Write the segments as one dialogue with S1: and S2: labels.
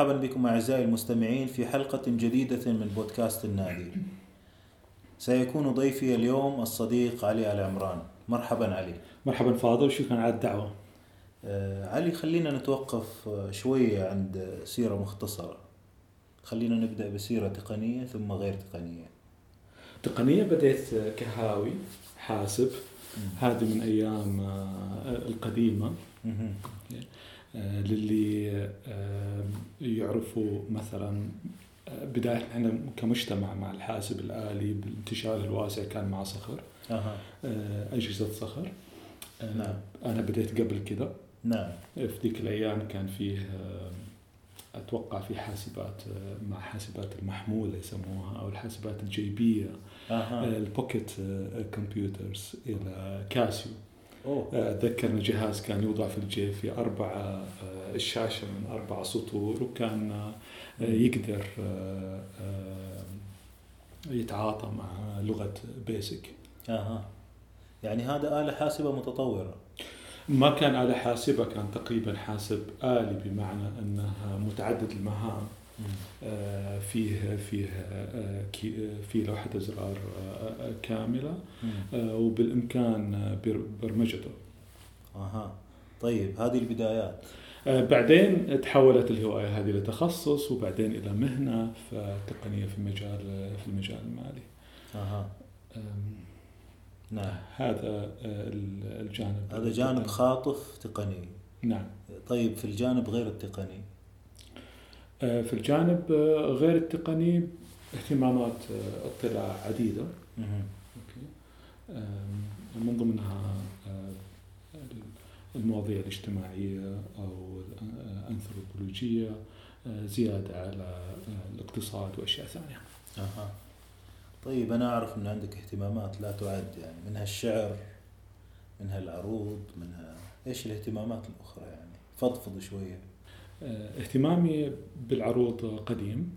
S1: مرحبا بكم أعزائي المستمعين في حلقة جديدة من بودكاست النادي. سيكون ضيفي اليوم الصديق علي آل عمران مرحبا علي.
S2: مرحبا فاضل شكرا على الدعوة.
S1: آه، علي خلينا نتوقف آه، شوية عند سيرة مختصرة. خلينا نبدأ بسيرة تقنية ثم غير تقنية.
S2: تقنية بديت كهاوي حاسب. هذه من أيام آه، القديمة. للي آه، يعرفوا مثلا آه، بداية إحنا كمجتمع مع الحاسب الآلي بانتشاره الواسع كان مع صخر آه، أجهزة صخر. آه،
S1: نعم.
S2: أنا بديت قبل كده.
S1: نعم.
S2: في ذيك الأيام كان فيه آه، أتوقع في حاسبات آه، مع حاسبات المحمولة يسموها أو الحاسبات الجيبية.
S1: أها.
S2: ال pocket آه، computers إلى كاسيو.
S1: أوه.
S2: أتذكر أن الجهاز كان يوضع في الجيب في أربعة آه، الشاشة من أربع سطور وكان آه، يقدر آه، آه، يتعاطى مع لغة بيسك
S1: أها. يعني هذا آلة حاسبة متطورة.
S2: ما كان آلة حاسبة كان تقريبا حاسب آلي بمعنى أنها متعدد المهام. آه، فيه فيه آه، آه، في لوحة أزرار آه، آه، كاملة
S1: مم.
S2: آه، وبالإمكان آه، بر- برمجته.
S1: أها. طيب هذه البدايات.
S2: آه، بعدين تحولت الهواية هذه لتخصص وبعدين إلى مهنة فتقنية في مجال في المجال المالي. آم،
S1: نعم.
S2: هذا آه، ال- الجانب
S1: هذا جانب. خاطف تقني.
S2: نعم.
S1: طيب في الجانب غير التقني
S2: آه، في الجانب آه، غير التقني اهتمامات آه، اطلاع عديدة. من ضمنها آه، المواضيع الاجتماعية أو الأنثروبولوجية آه، زيادة على آه، الاقتصاد وأشياء ثانية.
S1: أها. طيب أنا أعرف أن عندك اهتمامات لا تعد يعني منها الشعر منها العروض منها إيش الاهتمامات الأخرى يعني؟ فضفض شوية.
S2: آه، اهتمامي بالعروض قديم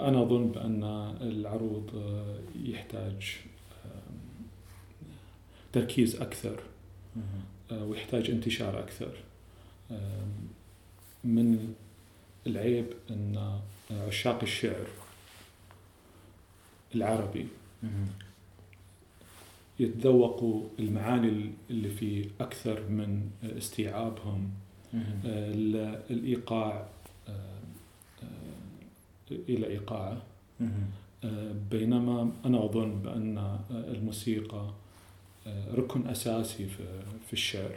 S2: أنا أظن بأن العروض آه، يحتاج آم، تركيز أكثر. آه، ويحتاج انتشار أكثر من العيب أن عشاق الشعر العربي. يتذوقوا المعاني اللي فيه أكثر من استيعابهم. آه، ال- الإيقاع آه، آه، إلى إيقاعه. بينما أنا أظن بأن الموسيقى ركن أساسي في في الشعر.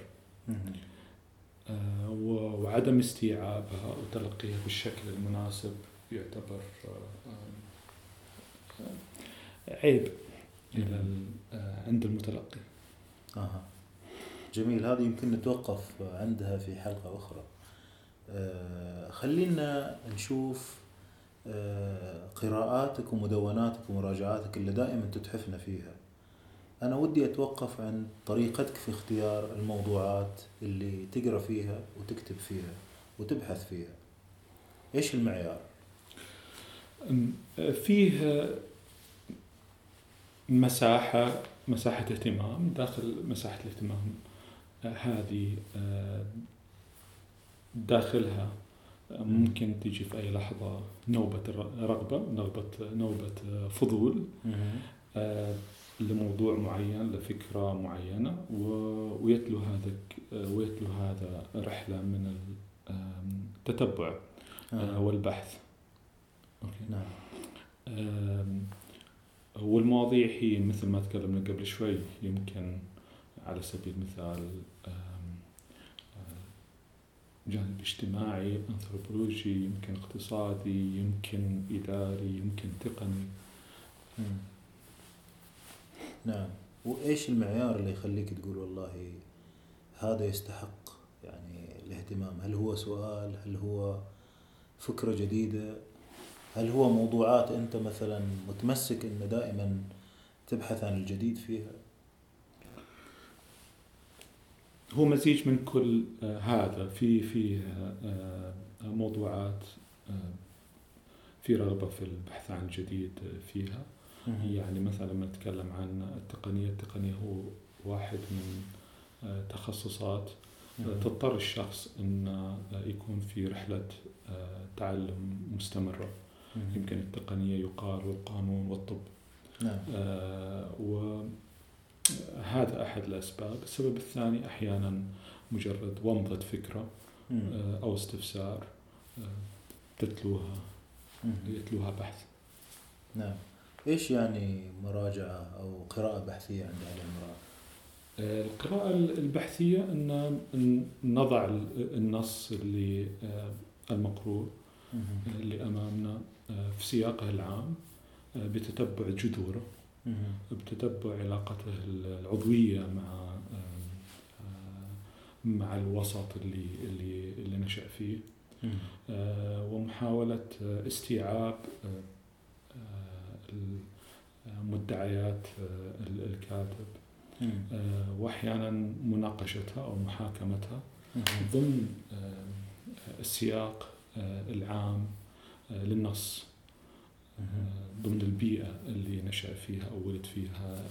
S2: وعدم استيعابها وتلقيها بالشكل المناسب يعتبر عيب. إلى ال- آه، عند المتلقي.
S1: أها. جميل. هذه يمكن نتوقف عندها في حلقة أخرى. آه، خلينا نشوف آه، قراءاتك ومدوناتك ومراجعاتك اللي دائما تتحفنا فيها. أنا ودي أتوقف عن طريقتك في اختيار الموضوعات اللي تقرأ فيها وتكتب فيها وتبحث فيها. إيش المعيار؟
S2: فيه مساحة مساحة اهتمام داخل مساحة الاهتمام آه، هذه آه، داخلها آه، ممكن تيجي في أي لحظة نوبة رغبة نوبة نوبة فضول لموضوع معين لفكرة معينة ويتلو هذا ويتلو هذا رحلة من التتبع. والبحث أوكي.
S1: نعم
S2: آم، والمواضيع هي مثل ما تكلمنا قبل شوي يمكن على سبيل المثال جانب اجتماعي أنثروبولوجي يمكن اقتصادي يمكن إداري يمكن تقني.
S1: نعم. وإيش المعيار اللي يخليك تقول والله هذا يستحق يعني الاهتمام؟ هل هو سؤال؟ هل هو فكرة جديدة؟ هل هو موضوعات أنت مثلا متمسك أن دائما تبحث عن الجديد فيها؟
S2: هو مزيج من كل آه، هذا في في آه، آه، موضوعات في رغبة في البحث عن الجديد فيها. يعني مثلا لما نتكلم عن التقنية التقنية هو واحد من تخصصات. تضطر الشخص أن يكون في رحلة تعلم مستمرة. يمكن التقنية يقال والقانون والطب.
S1: نعم.
S2: وهذا أحد الأسباب. السبب الثاني أحيانا مجرد ومضة فكرة أو استفسار تتلوها يتلوها بحث.
S1: نعم. إيش يعني مراجعة أو قراءة بحثية عند أهل المرأة؟
S2: القراءة البحثية ان نضع النص اللي المقروء اللي أمامنا. في سياقه العام بتتبع جذوره بتتبع علاقته العضوية مع مع الوسط اللي اللي اللي نشأ فيه. ومحاولة استيعاب مدعيات الكاتب. وأحيانا مناقشتها أو محاكمتها ضمن السياق العام. للنص ضمن البيئة اللي نشأ فيها أو ولد فيها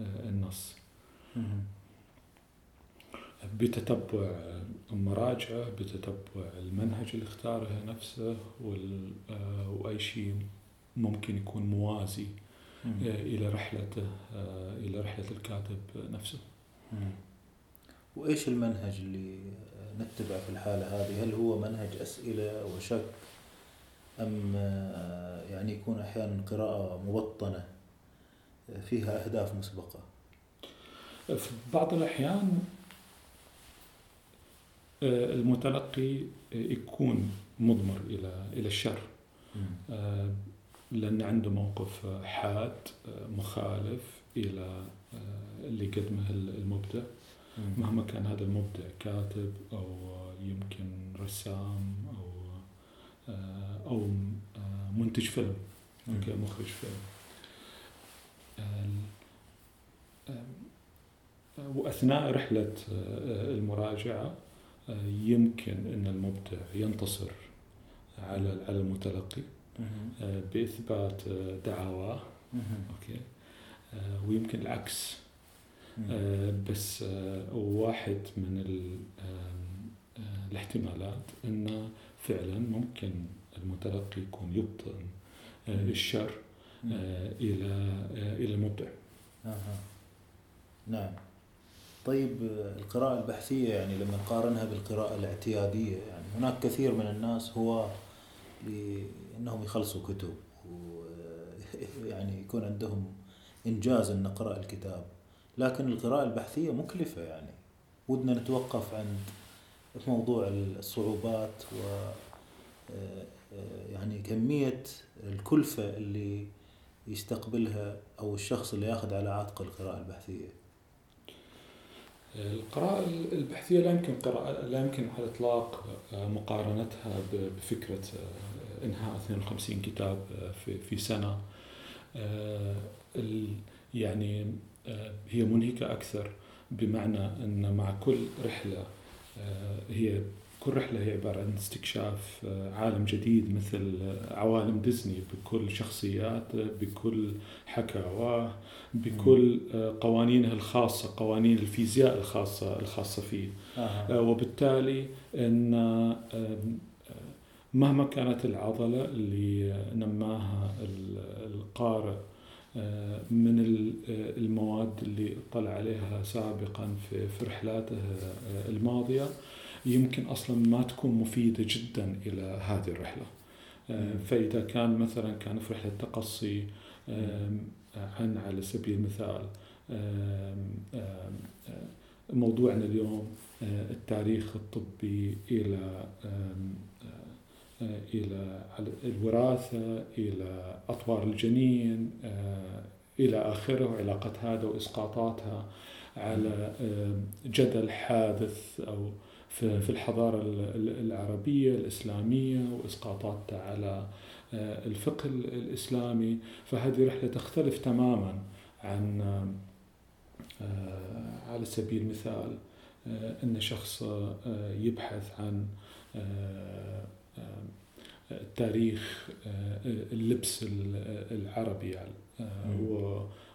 S2: النص بتتبع مراجعة بتتبع المنهج اللي اختاره نفسه وأي شيء ممكن يكون موازي مم. إلى رحلته إلى رحلة الكاتب نفسه.
S1: مم. وإيش المنهج اللي نتبع في الحالة هذه؟ هل هو منهج أسئلة وشك أم يعني يكون أحيانا قراءة مبطنة فيها أهداف مسبقة؟
S2: في بعض الأحيان المتلقي يكون مضمر إلى إلى الشر. لأن عنده موقف حاد مخالف إلى اللي قدمه المبدع مهما كان هذا المبدع كاتب أو يمكن رسام أو أو منتج فيلم مخرج فيلم. وأثناء رحلة المراجعة يمكن أن المبدع ينتصر على على المتلقي آه، بإثبات آه، دعاواه. أوكي. آه، ويمكن العكس. بس واحد من الاحتمالات إنه فعلا ممكن المتلقي يكون يبطن الشر إلى إلى المبدع.
S1: نعم. طيب القراءة البحثية يعني لما نقارنها بالقراءة الاعتيادية يعني هناك كثير من الناس هو لانهم يخلصوا كتب ويعني يكون عندهم إنجاز أن نقرأ الكتاب. لكن القراءة البحثية مكلفة يعني. ودنا نتوقف عند موضوع الصعوبات و يعني كمية الكلفة اللي يستقبلها أو الشخص اللي ياخذ على عاتقه القراءة البحثية.
S2: القراءة البحثية لا يمكن قراءة لا يمكن على الإطلاق مقارنتها بفكرة إنهاء 52 كتاب آه، في في آه، يعني آه، هي منهكة أكثر بمعنى إن مع كل رحلة هي كل رحلة هي عبارة عن استكشاف عالم جديد مثل عوالم ديزني بكل شخصيات بكل حكاواه بكل قوانينه الخاصة قوانين الفيزياء الخاصة الخاصة فيه. وبالتالي إن مهما كانت العضلة اللي نماها القارئ آه، من المواد اللي اطلع عليها سابقا في رحلاته آه، الماضية يمكن أصلا ما تكون مفيدة جدا إلى هذه الرحلة. آه، فإذا كان مثلا كان في رحلة تقصي عن على سبيل المثال موضوعنا اليوم التاريخ الطبي إلى إلى الوراثة إلى أطوار الجنين آه، إلى آخره وعلاقة هذا وإسقاطاتها على آه، جدل حادث أو في الحضارة العربية الإسلامية وإسقاطاتها على آه، الفقه الإسلامي. فهذه رحلة تختلف تماما عن على سبيل المثال أن شخص يبحث عن تاريخ آه، اللبس العربي يعني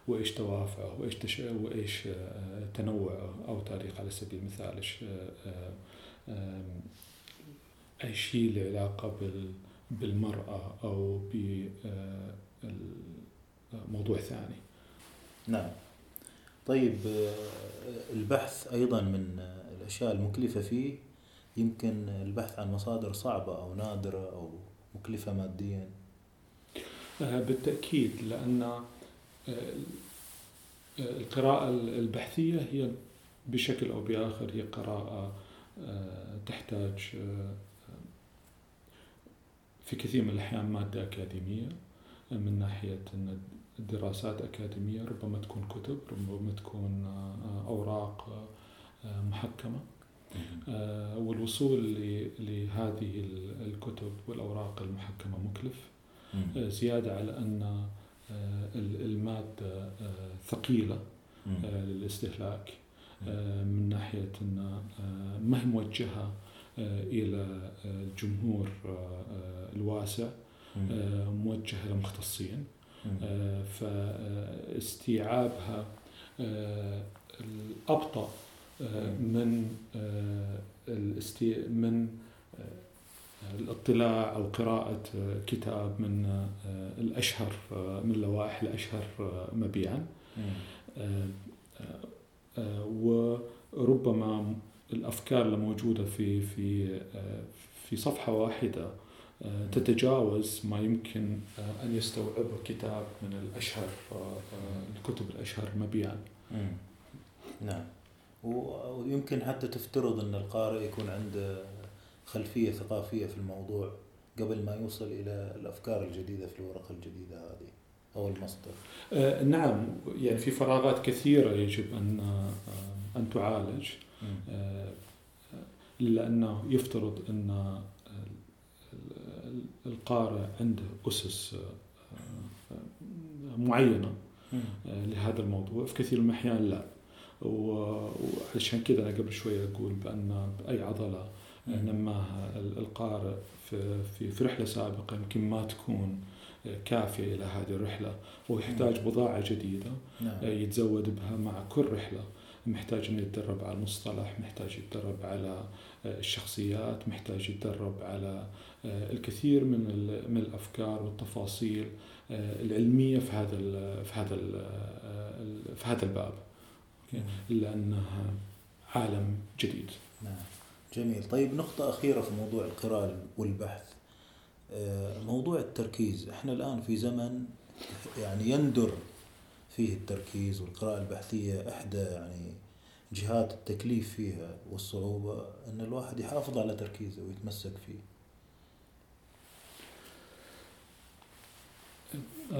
S2: وإيش دوافعه وإيش تش... وإيش آه، تنوعه أو تاريخ على سبيل المثال إيش آه، آه، اي شيء له علاقة بال... بالمرأة أو بموضوع ثاني.
S1: نعم. طيب البحث أيضا من الأشياء المكلفة فيه يمكن البحث عن مصادر صعبة أو نادرة أو مكلفة ماديا.
S2: بالتأكيد لأن القراءة البحثية هي بشكل أو بآخر هي قراءة آه، تحتاج آه، في كثير من الأحيان مادة أكاديمية من ناحية أن الدراسات أكاديمية ربما تكون كتب ربما تكون آه، أوراق محكمة والوصول لهذه الكتب والأوراق المحكمة مكلف. زيادة على أن آه، المادة آه، ثقيلة آه، للاستهلاك من ناحية أن ما هي موجهة إلى الجمهور الواسع موجهة لمختصين فاستيعابها الأبطأ من من الاطلاع أو قراءة كتاب من آه، الأشهر آه، من اللوائح الأشهر آه، مبيعا. وربما الأفكار الموجودة في في في صفحة واحدة تتجاوز ما يمكن أن يستوعبه كتاب من الأشهر الكتب الأشهر مبيعا.
S1: نعم. ويمكن حتى تفترض أن القارئ يكون عنده خلفية ثقافية في الموضوع قبل ما يوصل إلى الأفكار الجديدة في الورقة الجديدة هذه أو المصدر.
S2: آه نعم يعني في فراغات كثيرة يجب أن آه أن تعالج. آه يفترض أن القارئ عنده أسس آه، معينة آه، لهذا الموضوع. في كثير من الأحيان لا. وعشان كذا أنا قبل شوية أقول بأن بأي عضلة نماها القارئ في, في, في رحلة سابقة يمكن ما تكون كافية إلى هذه الرحلة. هو يحتاج بضاعة جديدة نعم. يتزود بها مع كل رحلة. محتاج إنه يتدرب على المصطلح محتاج يتدرب على الشخصيات محتاج يتدرب على الكثير من من الأفكار والتفاصيل العلمية في هذا في هذا في هذا الباب. لأنها عالم جديد.
S1: نعم. جميل. طيب نقطة أخيرة في موضوع القراءة والبحث. آه، موضوع التركيز. إحنا الآن في زمن يعني يندر فيه التركيز والقراءة البحثية. إحدى يعني جهات التكليف فيها والصعوبة أن الواحد يحافظ على تركيزه ويتمسك فيه.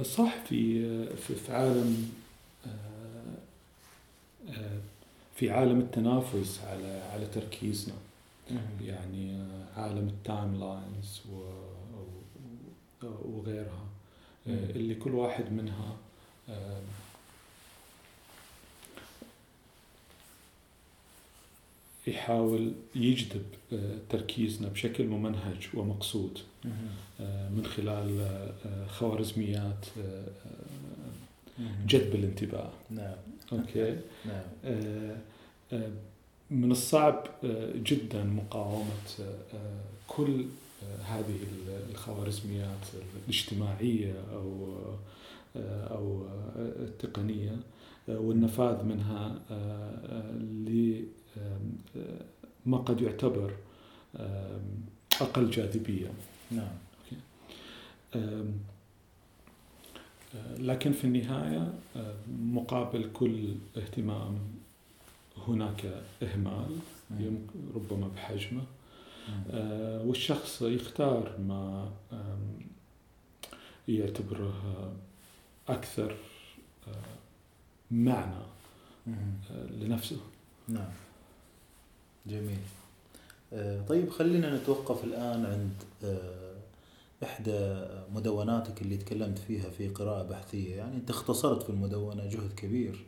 S2: صح في في عالم في عالم التنافس على على تركيزنا. يعني عالم ال timelines وغيرها. اللي كل واحد منها يحاول يجذب تركيزنا بشكل ممنهج ومقصود. من خلال خوارزميات جذب الانتباه.
S1: نعم.
S2: أوكي.
S1: نعم.
S2: من الصعب آه، جدا مقاومة آه، كل آه، هذه الخوارزميات الاجتماعية أو أو التقنية والنفاذ منها لما قد يعتبر أقل جاذبية.
S1: نعم.
S2: لكن في النهاية مقابل كل اهتمام هناك إهمال ربما بحجمه. آه والشخص يختار ما يعتبره أكثر آه معنى آه لنفسه.
S1: نعم. جميل. آه طيب خلينا نتوقف الآن عند آه إحدى مدوناتك اللي تكلمت فيها في قراءة بحثية. يعني أنت اختصرت في المدونة جهد كبير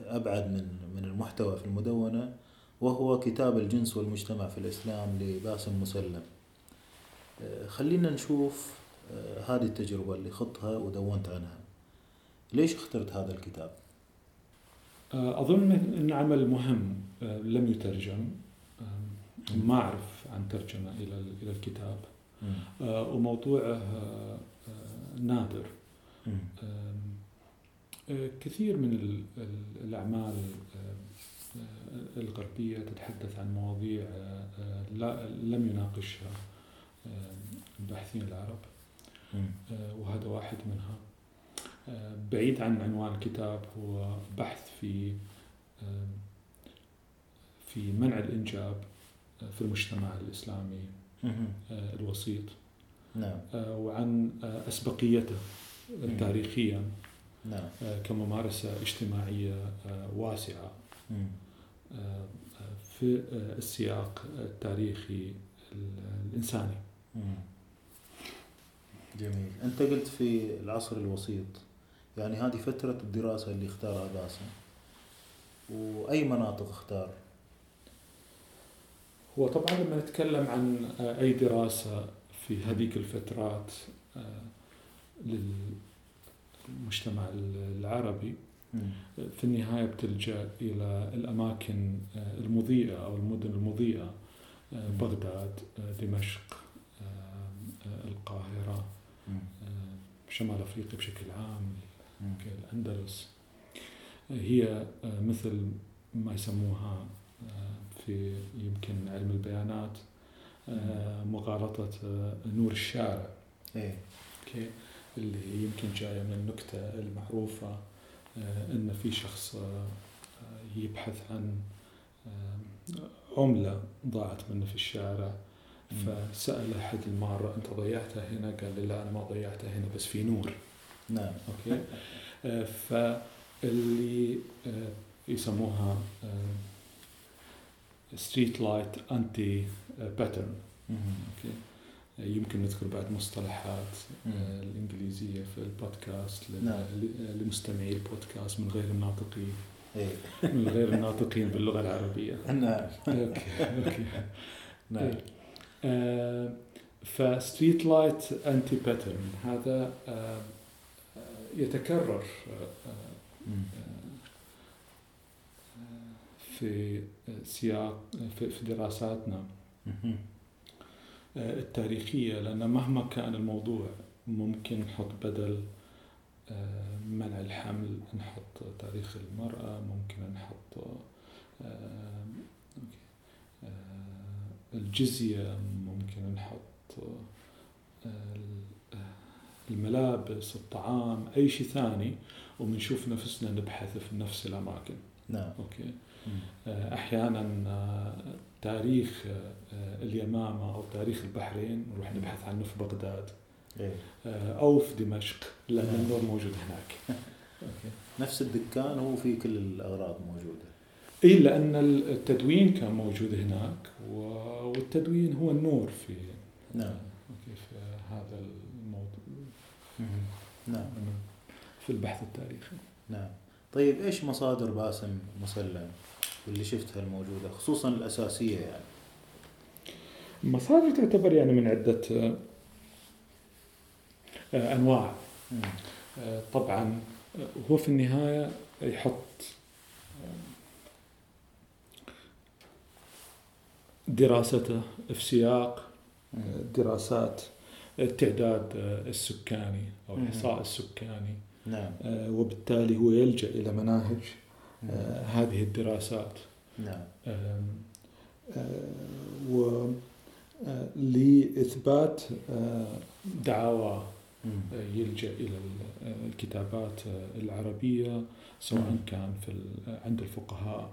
S1: أبعد من من المحتوى في المدونة وهو كتاب الجنس والمجتمع في الإسلام لباسم مسلم. آه، خلينا نشوف آه، هذه التجربة اللي خضتها ودونت عنها. ليش اخترت هذا الكتاب؟
S2: آه، أظن أن عمل مهم لم يترجم. ما أعرف عن ترجمة إلى الكتاب. وموضوعه نادر. كثير من الأعمال الغربية تتحدث عن مواضيع لم يناقشها الباحثين العرب. وهذا واحد منها. بعيد عن عنوان الكتاب هو بحث في في منع الإنجاب في المجتمع الإسلامي. الوسيط.
S1: نعم.
S2: وعن أسبقيته تاريخيا
S1: نعم.
S2: كممارسة اجتماعية واسعة. في السياق التاريخي الإنساني.
S1: جميل. أنت قلت في العصر الوسيط يعني هذه فترة الدراسة اللي اختارها باسم. وأي مناطق اختار؟
S2: هو طبعا لما نتكلم عن أي دراسة في هذيك الفترات للمجتمع العربي في النهاية بتلجأ إلى الأماكن المضيئة أو المدن المضيئة بغداد دمشق القاهرة شمال أفريقيا بشكل عام الأندلس. هي مثل ما يسموها في يمكن علم البيانات مغالطة نور الشارع.
S1: إيه.
S2: okay؟ اللي يمكن جاية من النكتة المعروفة إن في شخص يبحث عن عملة ضاعت منه في الشارع فسأل أحد المارة أنت ضيعتها هنا؟ قال لي لا أنا ما ضيعتها هنا بس في نور.
S1: نعم.
S2: okay؟ فاللي يسموها streetlight anti pattern okay يمكن نذكر بعد مصطلحات الإنجليزية في البودكاست
S1: نعم.
S2: لمستمعي البودكاست من غير الناطقين.
S1: إيه.
S2: من غير الناطقين باللغة العربية.
S1: نعم.
S2: okay okay
S1: نعم.
S2: ف streetlight anti pattern هذا آه، يتكرر في سياق في دراساتنا. التاريخية لأن مهما كان الموضوع ممكن نحط بدل منع الحمل نحط تاريخ المرأة ممكن نحط الجزية ممكن نحط الملابس الطعام أي شيء ثاني وبنشوف نفسنا نبحث في نفس الأماكن.
S1: نعم.
S2: أوكي. أحيانا تاريخ اليمامة أو تاريخ البحرين نروح نبحث عنه في بغداد.
S1: إيه.
S2: أو في دمشق لأن النور موجود هناك.
S1: نفس الدكان هو في كل الأغراض موجودة.
S2: إي لأن التدوين كان موجود هناك والتدوين هو النور في
S1: نعم.
S2: في هذا الموضوع.
S1: نعم.
S2: في البحث التاريخي.
S1: نعم. طيب إيش مصادر باسم مسلم؟ واللي شفتها الموجودة خصوصا الأساسية يعني.
S2: المصادر تعتبر يعني من عدة آه، أنواع. آه، طبعا هو في النهاية يحط دراسته في سياق دراسات التعداد السكاني أو الإحصاء السكاني.
S1: نعم.
S2: وبالتالي هو يلجأ إلى مناهج هذه الدراسات.
S1: نعم.
S2: و لإثبات دعاوى يلجأ إلى الكتابات العربية سواء كان في عند الفقهاء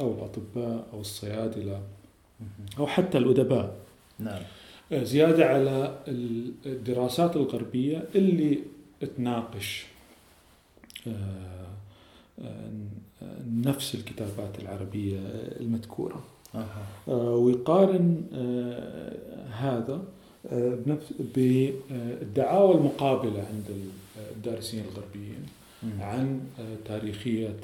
S2: أو الأطباء أو الصيادلة أو حتى الأدباء.
S1: نعم.
S2: زيادة على الدراسات الغربية اللي تناقش نفس الكتابات العربية المذكورة. ويقارن هذا بنفس بالدعاوى المقابلة عند الدارسين الغربيين عن تاريخية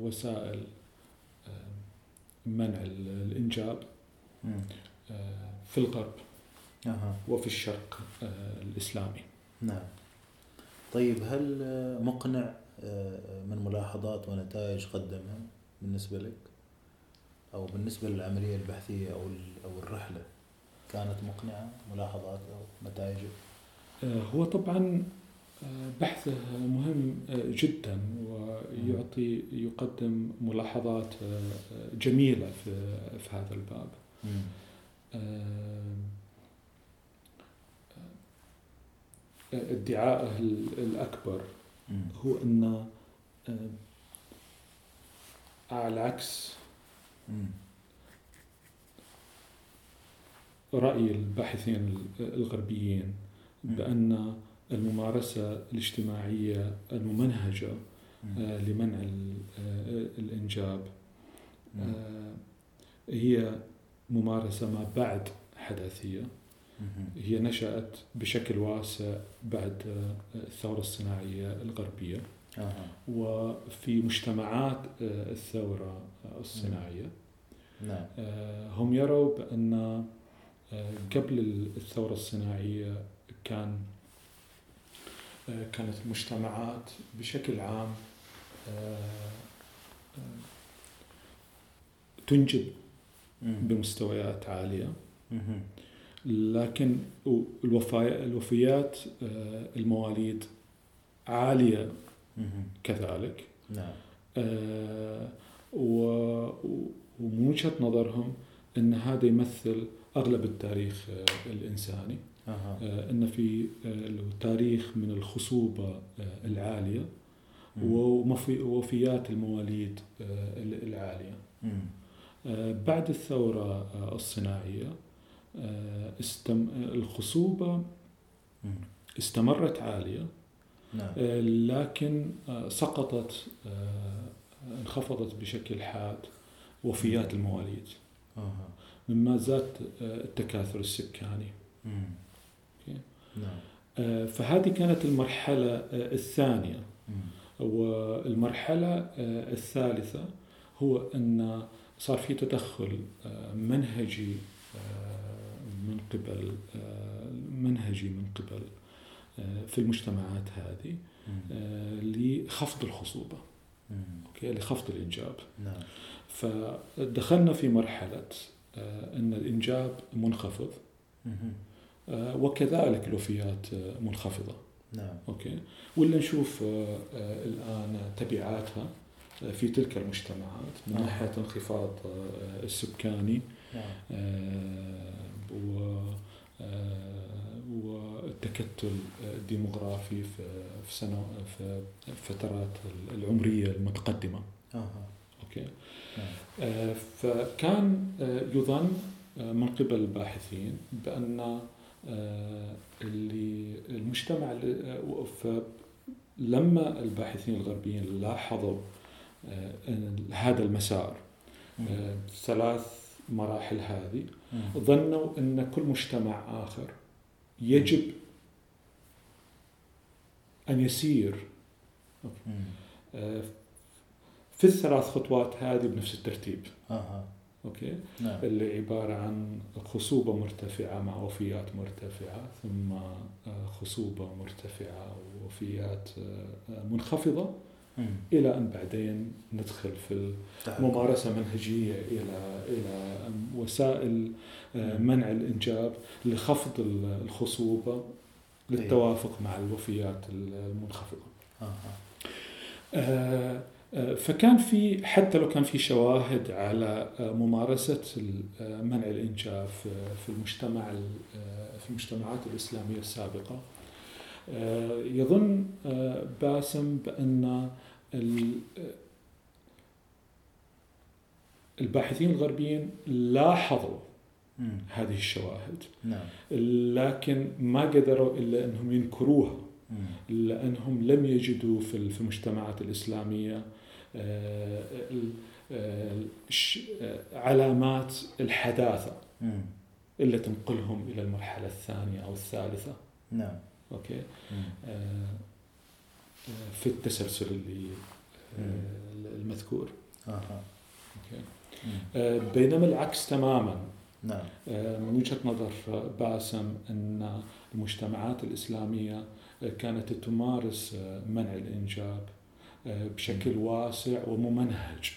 S2: وسائل منع الإنجاب في الغرب. وفي الشرق آه، الإسلامي.
S1: نعم. طيب هل مقنع آه، من ملاحظات ونتائج قدمها بالنسبة لك؟ أو بالنسبة للعملية البحثية أو أو الرحلة كانت مقنعة؟ ملاحظات أو نتائجه
S2: آه، هو طبعا آه، بحثه مهم جدا ويعطي يقدم ملاحظات جميلة في في هذا الباب
S1: مم.
S2: آه، آه، ادعائه ال- الأكبر. هو أن آه، على عكس
S1: مم.
S2: رأي الباحثين الغربيين. بأن الممارسة الاجتماعية الممنهجة
S1: مم.
S2: آه، لمنع آه، الإنجاب هي ممارسة ما بعد حداثية. هي نشأت بشكل واسع بعد الثورة الصناعية الغربية. وفي مجتمعات الثورة الصناعية
S1: نعم
S2: آه، هم يروا بأن آه، قبل الثورة الصناعية كان آه، كانت المجتمعات بشكل عام تنجب. بمستويات عالية. لكن الوفا- الوفيات آه، المواليد عالية. كذلك.
S1: نعم.
S2: آه، ومن وجهة نظرهم أن هذا يمثل أغلب التاريخ آه، الإنساني. أن في تاريخ من الخصوبة العالية ووفيات المواليد العالية. بعد الثورة الصناعية استم... آه، الخصوبة. استمرت عالية
S1: نعم
S2: آه، لكن آه، سقطت آه، انخفضت بشكل حاد وفيات المواليد. مما زاد آه، التكاثر السكاني.
S1: نعم
S2: آه، فهذه كانت المرحلة آه، الثانية. والمرحلة آه، الثالثة هو أن صار في تدخل آه، منهجي آه، من قبل آه، منهجي من قبل آه، في المجتمعات هذه. آه، لخفض الخصوبة. okay؟ لخفض الإنجاب.
S1: نعم.
S2: فدخلنا في مرحلة أن الإنجاب منخفض وكذلك الوفيات منخفضة.
S1: نعم.
S2: okay؟ ولا نشوف الآن تبعاتها في تلك المجتمعات من
S1: آه.
S2: ناحية انخفاض السكاني
S1: نعم
S2: والتكتل الديموغرافي في في سنة في الفترات العمرية المتقدمة
S1: أها.
S2: okay
S1: نعم
S2: آه، فكان آه، يظن آه، من قبل الباحثين بأن آه، اللي المجتمع آه، فلما الباحثين الغربيين لاحظوا آه، هذا المسار. آه، ثلاث مراحل هذه. ظنوا أن كل مجتمع آخر يجب أن يسير. آه، في الثلاث خطوات هذه بنفس الترتيب
S1: أها.
S2: أوكي
S1: نعم
S2: اللي عبارة عن خصوبة مرتفعة مع وفيات مرتفعة ثم آه، خصوبة مرتفعة ووفيات آه، إلى أن بعدين ندخل في
S1: تحكم.
S2: الممارسة منهجية إلى إلى وسائل آه،. منع الإنجاب لخفض ال- الخصوبة للتوافق مع الوفيات المنخفضة
S1: أها.
S2: آه، آه، فكان في حتى لو كان في شواهد على آه، ممارسة منع الإنجاب في- المجتمع ال- في المجتمعات الإسلامية السابقة يظن باسم بأن الباحثين الغربيين لاحظوا. هذه الشواهد.
S1: نعم.
S2: لكن ما قدروا إلا أنهم ينكروها. لأنهم لم يجدوا في المجتمعات الإسلامية آه، آه، آه، علامات الحداثة. اللي تنقلهم إلى المرحلة الثانية أو الثالثة.
S1: نعم.
S2: أوكي؟ في التسلسل اللي آه، المذكور.
S1: أها.
S2: آه، بينما العكس تماما.
S1: نعم.
S2: آه، من وجهة نظر باسم أن المجتمعات الإسلامية كانت تمارس منع الإنجاب بشكل واسع وممنهج.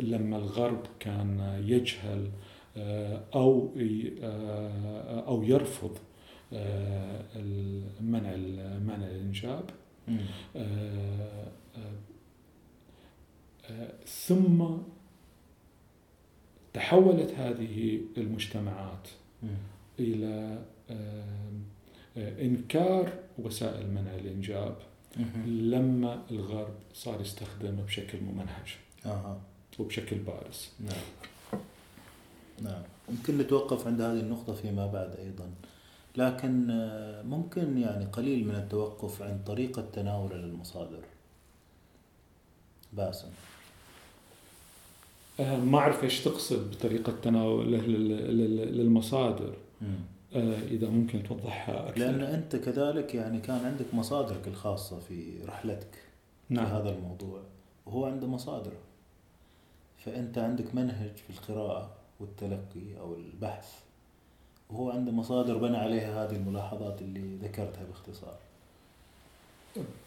S2: لما الغرب كان يجهل أو أو يرفض منع منع الإنجاب ثم تحولت هذه المجتمعات إلى إنكار وسائل منع الإنجاب لما الغرب صار يستخدمه بشكل ممنهج
S1: آه.
S2: وبشكل بارز.
S1: نعم. نعم. ممكن نتوقف عند هذه النقطة فيما بعد أيضا. لكن ممكن يعني قليل من التوقف عن طريقة تناول المصادر. باسم.
S2: ما أعرف إيش تقصد بطريقة تناول للمصادر. آه، إذا ممكن توضحها أكثر.
S1: لأن أنت كذلك يعني كان عندك مصادرك الخاصة في رحلتك نعم. في هذا الموضوع وهو عنده مصادر. فأنت عندك منهج في القراءة والتلقي أو البحث. وهو عنده مصادر بنى عليها هذه الملاحظات اللي ذكرتها باختصار.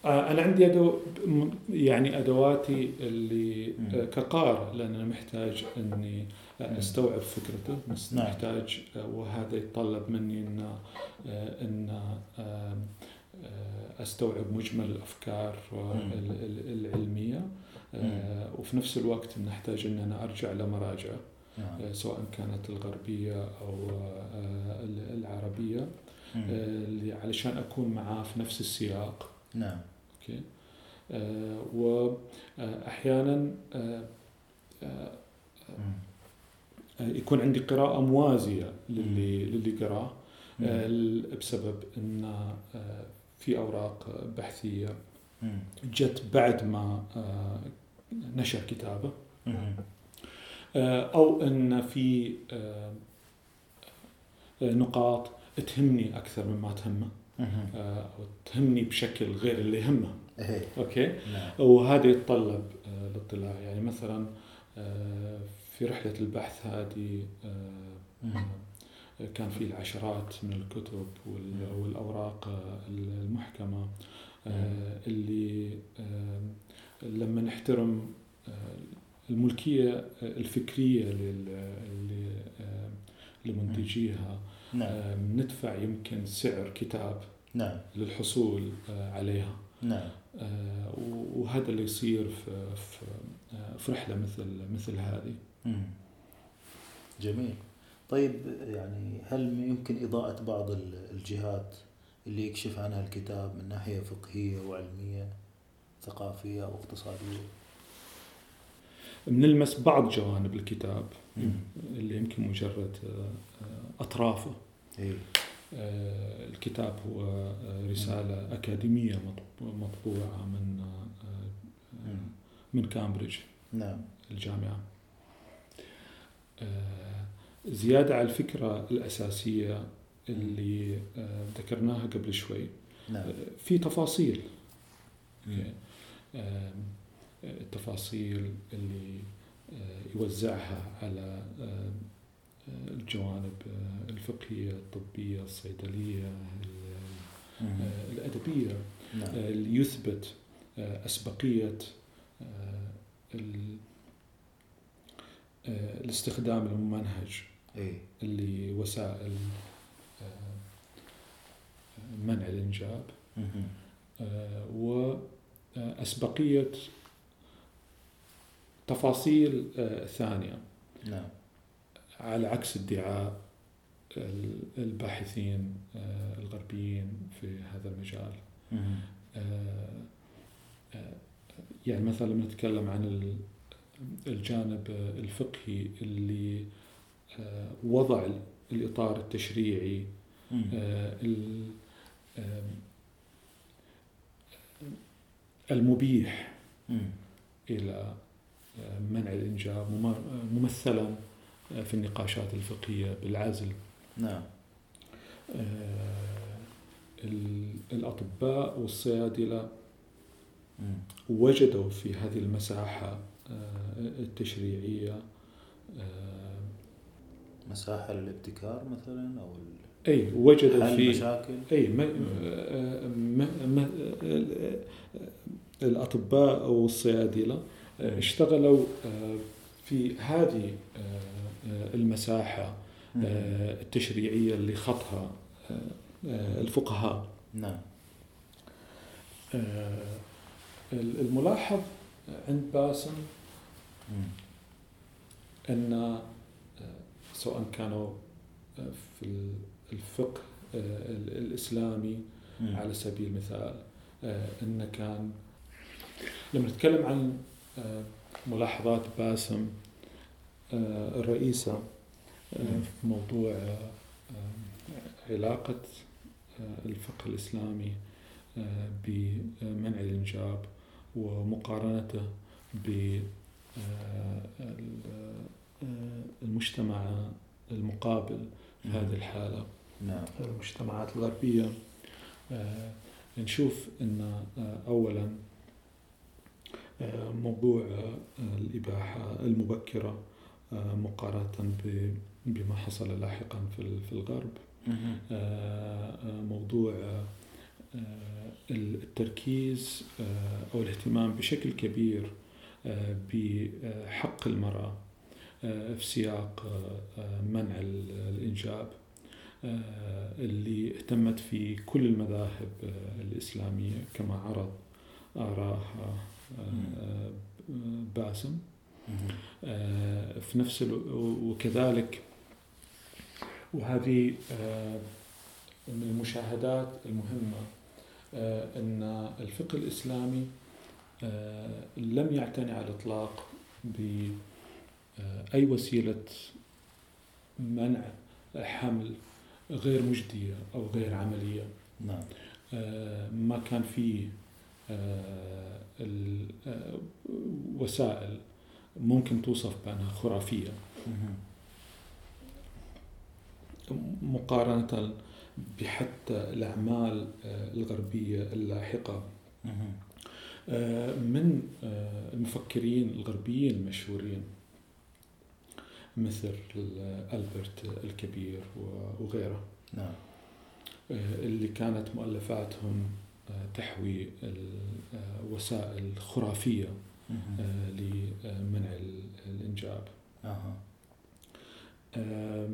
S2: آه، أنا عندي أدو يعني أدواتي اللي آه، كقارئ لأن أنا محتاج إني أستوعب فكرته نعم. محتاج آه، وهذا يتطلب مني إن إن أستوعب مجمل الأفكار العلمية وفي نفس الوقت نحتاج إن أنا أرجع لمراجع نعم. سواء كانت الغربية أو العربية علشان أكون معاه في نفس السياق.
S1: نعم.
S2: آه آه آه يكون عندي قراءة موازية للي للي قراه آه بسبب إن آه في أوراق بحثية جت بعد ما آه نشر كتابه. آه أو أن في آه نقاط تهمني أكثر مما تهمه. آه، وتهمني بشكل غير اللي يهمه.
S1: إيه.
S2: أوكي؟ نعم. وهذا يتطلب آه، الاطلاع. يعني مثلا آه، في رحلة البحث هذه كان في العشرات من الكتب والأوراق المحكمة اللي لما نحترم الملكية الفكرية لمنتجيها نعم. ندفع يمكن سعر كتاب
S1: نعم.
S2: للحصول آه، عليها.
S1: نعم.
S2: آه، وهذا اللي يصير في في, آه، في رحلة مثل مثل هذه.
S1: جميل. طيب يعني هل يمكن إضاءة بعض الجهات اللي يكشف عنها الكتاب من ناحية فقهية وعلمية ثقافية أو اقتصادية؟
S2: بنلمس بعض جوانب الكتاب اللي يمكن مجرد أطرافه.
S1: إيه؟
S2: آه، الكتاب هو آه، رسالة أكاديمية مطبوعة من آه، من كامبريدج.
S1: نعم.
S2: الجامعة. زيادة على الفكرة الأساسية اللي ذكرناها قبل شوي.
S1: نعم.
S2: في تفاصيل. التفاصيل اللي يوزعها على الجوانب الفقهية الطبية الصيدلية الأدبية
S1: نعم.
S2: اللي يثبت أسبقية الاستخدام الممنهج اللي وسائل منع الإنجاب. وأسبقية تفاصيل ثانية.
S1: نعم.
S2: على عكس ادعاء الباحثين آه، الغربيين في هذا المجال. آه، آه، يعني مثلا لما نتكلم عن الجانب الفقهي اللي وضع الإطار التشريعي المبيح إلى منع الإنجاب ممثلا في النقاشات الفقهية بالعزل.
S1: نعم.
S2: آه، الأطباء والصيادلة وجدوا في هذه المساحة آه، التشريعية آه،
S1: مساحة للابتكار مثلا أو
S2: أي وجدوا في
S1: مشاكل؟
S2: أي م... م... م... الأطباء أو الصيادله اشتغلوا آه، في هذه آه،. آه، التشريعية اللي خطها الفقهاء
S1: نعم
S2: الملاحظ عند باسم آه، سواء كانوا في الفقه الإسلامي
S1: مم.
S2: على سبيل المثال انه كان لما نتكلم عن ملاحظات باسم آه، الرئيسة آه، في موضوع آه، آه، علاقة آه، الفقه الإسلامي آه، بمنع الإنجاب ومقارنته ب آه، ال- آه، المجتمع المقابل في. هذه الحالة.
S1: نعم.
S2: المجتمعات الغربية آه، نشوف أن آه، أولا آه، موضوع آه، الإباحة المبكرة آه، مقارنة بما حصل لاحقا في ال- في الغرب. آه، موضوع التركيز أو الاهتمام بشكل كبير بحق المرأة في سياق منع ال- الإنجاب اللي اهتمت في كل المذاهب الإسلامية كما عرض آراء آه، باسم
S1: مم.
S2: آه، في نفس. وكذلك وهذه آه، من المشاهدات المهمة آه، أن الفقه الإسلامي آه، لم يعتني على الإطلاق بأي وسيلة منع حمل غير مجدية أو غير عملية
S1: نعم
S2: آه، ما كان فيه آه، آه، وسائل ممكن توصف بأنها خرافية. مقارنة بحتى الأعمال آه، الغربية اللاحقة. آه، من آه، المفكرين الغربيين المشهورين مثل ألبرت الكبير وغيره
S1: نعم
S2: آه، اللي كانت مؤلفاتهم آه، تحوي الوسائل خرافية. آه، لمنع ال- الإنجاب آه،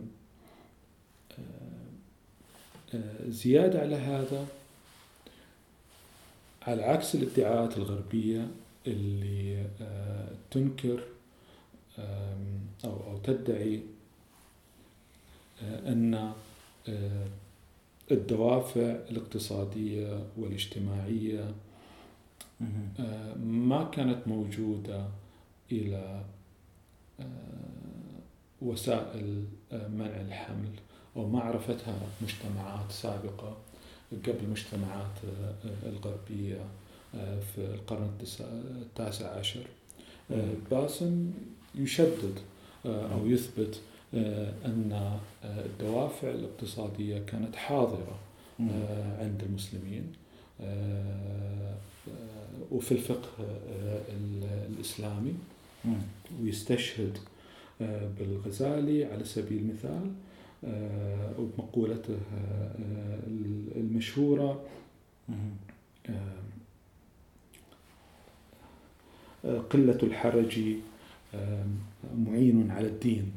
S2: زيادة على هذا على عكس الادعاءات الغربية اللي آه، تنكر أو تدعي آه، أن الدوافع الاقتصادية والاجتماعية. آه، ما كانت موجودة إلى آه، وسائل آه، منع الحمل أو ما عرفتها مجتمعات سابقة قبل المجتمعات آه، الغربية في القرن التاسع عشر. باسم يشدد أو يثبت أن آه، الدوافع الاقتصادية كانت حاضرة. آه، عند المسلمين آه، آه، وفي الفقه آه، ال- الإسلامي. ويستشهد آه، بالغزالي على سبيل المثال آه، وبمقولته آه، آه، المشهورة. آه، آه، قلة الحرج آه، معين على الدين.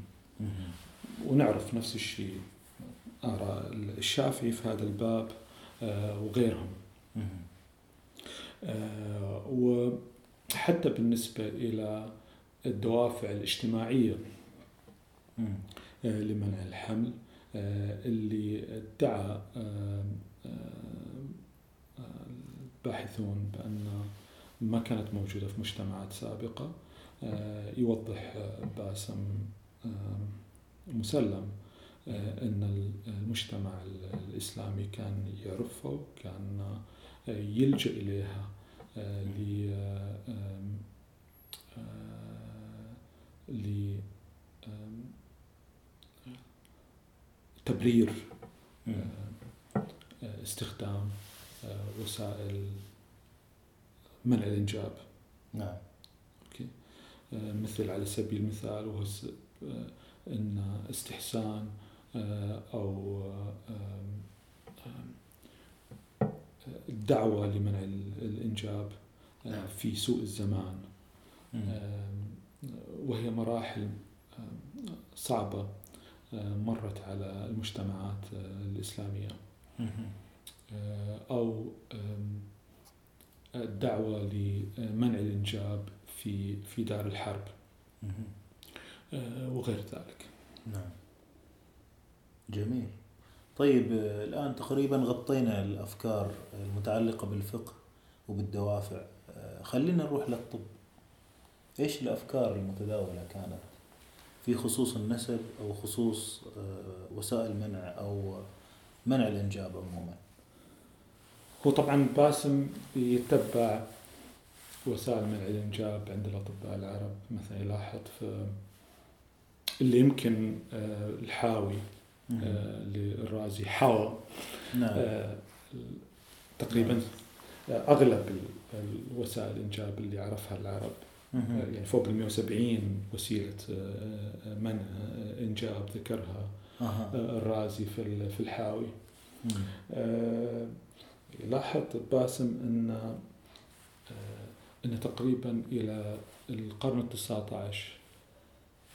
S2: ونعرف نفس الشيء آراء الشافعي في هذا الباب آه، وغيرهم. آه، وحتى بالنسبة إلى الدوافع الاجتماعية. آه، لمنع الحمل اللي ادعى الباحثون بأن ما كانت موجودة في مجتمعات سابقة يوضح باسم مسلم آه، أن المجتمع الإسلامي كان يعرفها وكان آه، يلجأ إليها آه، ل آم، ل آم، تبرير
S1: مم.
S2: آه، استخدام وسائل منع الإنجاب
S1: نعم
S2: آه، مثل على سبيل المثال وهو إن استحسان آه، أو الدعوه لمنع ال- الإنجاب آه،
S1: نعم.
S2: في سوء الزمان وهي مراحل صعبة مرت على المجتمعات آه،
S1: الإسلامية.
S2: آه، أو الدعوه لمنع الإنجاب في في دار الحرب. آه، وغير ذلك.
S1: نعم. جميل. طيب آه، الآن تقريبا غطينا الأفكار المتعلقة بالفقه وبالدوافع. آه، خلينا نروح للطب. إيش الأفكار المتداولة كانت؟ في خصوص النسب أو خصوص آه، وسائل منع أو منع الإنجاب عموما؟
S2: هو طبعا باسم يتبع وسائل منع الإنجاب عند الأطباء العرب. مثلا يلاحظ في اللي يمكن آه، الحاوي آه، للرازي حاوى
S1: نعم
S2: آه، تقريبا آه، أغلب ال- الوسائل الإنجاب اللي عرفها العرب. يعني فوق ال 170 وسيلة منع إنجاب ذكرها. آه، الرازي في ال- في الحاوي. آه، لاحظ باسم إن إن تقريبا إلى القرن عشر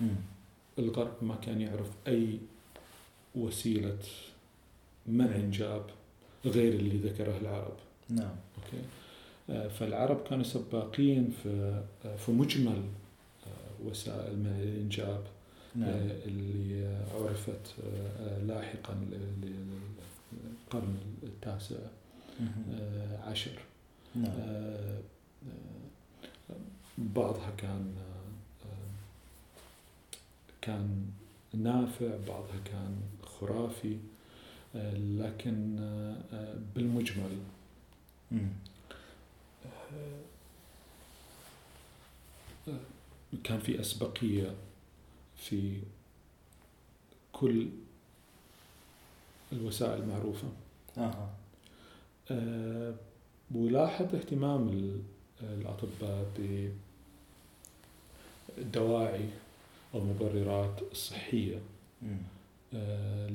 S1: مم.
S2: الغرب ما كان يعرف أي وسيلة منع إنجاب غير اللي ذكره العرب.
S1: نعم.
S2: أوكي؟ آه، فالعرب كانوا سباقين في آه، في مجمل آه، وسائل منع الإنجاب
S1: نعم.
S2: اللي عرفت لاحقا للقرن التاسع عشر.
S1: نعم.
S2: بعضها كان كان نافع بعضها كان خرافي آه، لكن آه، آه، بالمجمل. كان في أسبقية في كل الوسائل المعروفة. أه ولاحظ اهتمام ال- الأطباء بالدواعي أو المبررات الصحية
S1: مم.
S2: آه،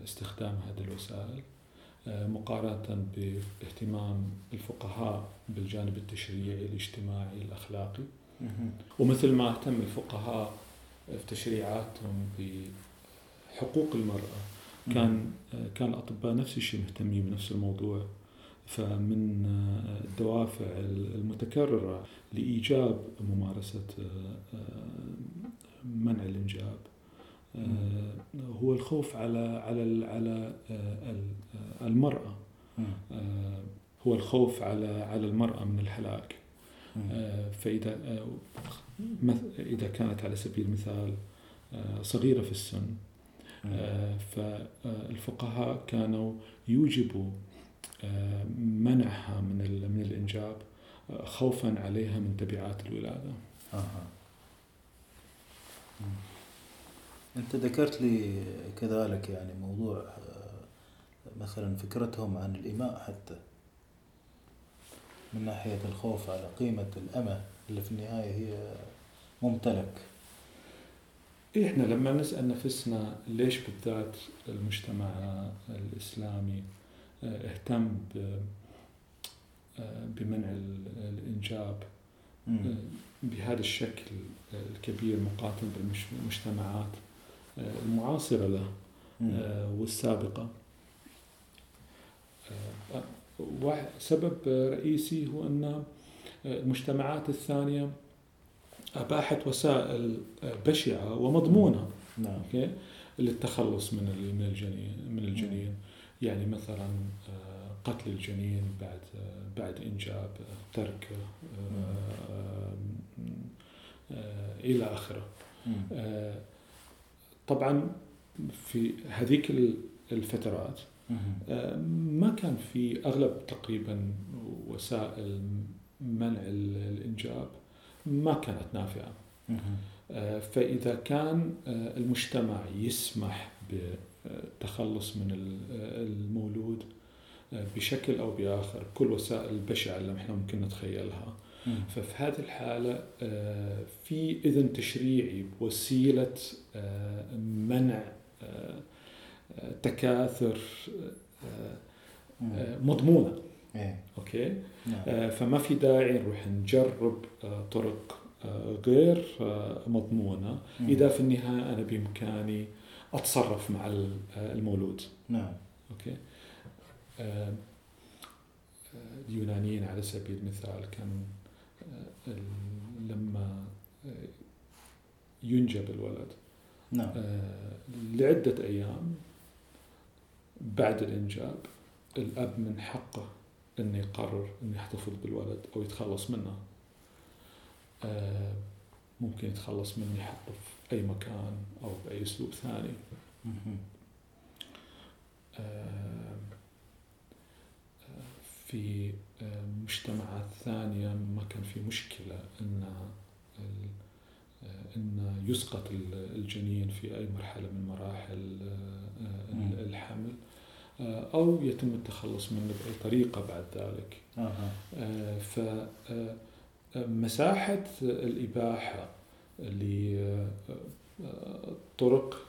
S2: لاستخدام هذه الوسائل آه، مقارنة باهتمام الفقهاء بالجانب التشريعي الاجتماعي الأخلاقي. ومثل ما اهتم الفقهاء في تشريعاتهم بحقوق المرأة كان كان الأطباء نفس الشيء مهتمين بنفس الموضوع فمن الدوافع المتكررة لإيجاب ممارسة منع الإنجاب هو الخوف على على على المرأة
S1: مم.
S2: هو الخوف على على المرأة من الهلاك. آه، فإذا آه، إذا كانت على سبيل المثال آه، صغيرة في السن آه، فالفقهاء كانوا يوجبوا آه، منعها من من الإنجاب آه، خوفا عليها من تبعات الولادة
S1: أها. أنت ذكرت لي كذلك يعني موضوع آه، مثلا فكرتهم عن الإماء حتى من ناحية الخوف على قيمة الأمة اللي في النهاية هي ممتلك
S2: إحنا لما نسأل نفسنا ليش بالذات المجتمع الإسلامي آه، اهتم آه، بمنع ال- الإنجاب. بهذا الشكل الكبير مقارنة بالمجتمعات المعاصرة له. آه، والسابقة. آه، سبب رئيسي هو أن المجتمعات الثانية أباحت وسائل بشعة ومضمونة
S1: نعم.
S2: للتخلص من من الجنين من الجنين. يعني مثلا آه، قتل الجنين بعد بعد إنجاب تركه آه، آه، إلى
S1: آخره.
S2: آه، طبعا في هذيك ال- الفترات ما كان في أغلب تقريبا وسائل منع ال- الإنجاب ما كانت نافعة. فإذا كان المجتمع يسمح بالتخلص من ال- المولود بشكل أو بآخر كل وسائل البشعة اللي إحنا ممكن نتخيلها. ففي هذه الحالة آه، في إذن تشريعي بوسيلة آه، منع آه، تكاثر مضمونة.
S1: إيه.
S2: okay؟
S1: نعم.
S2: فما في داعي نروح نجرب طرق غير مضمونة.
S1: مم.
S2: إذا في النهاية أنا بإمكاني أتصرف مع ال- المولود.
S1: نعم.
S2: okay؟ اليونانيين على سبيل المثال كان آه، لما آه، ينجب الولد
S1: نعم.
S2: آه، لعدة أيام بعد الإنجاب الأب من حقه أنه يقرر أنه يحتفظ بالولد أو يتخلص منه. آه، ممكن يتخلص منه يحطه في أي مكان أو بأي أسلوب ثاني. آه، في آه، مجتمعات ثانية ما كان في مشكلة أن آه، أن يسقط ال- الجنين في أي مرحلة من مراحل آه،. الحمل أو يتم التخلص منه بأي طريقة بعد ذلك. فمساحة الإباحة للطرق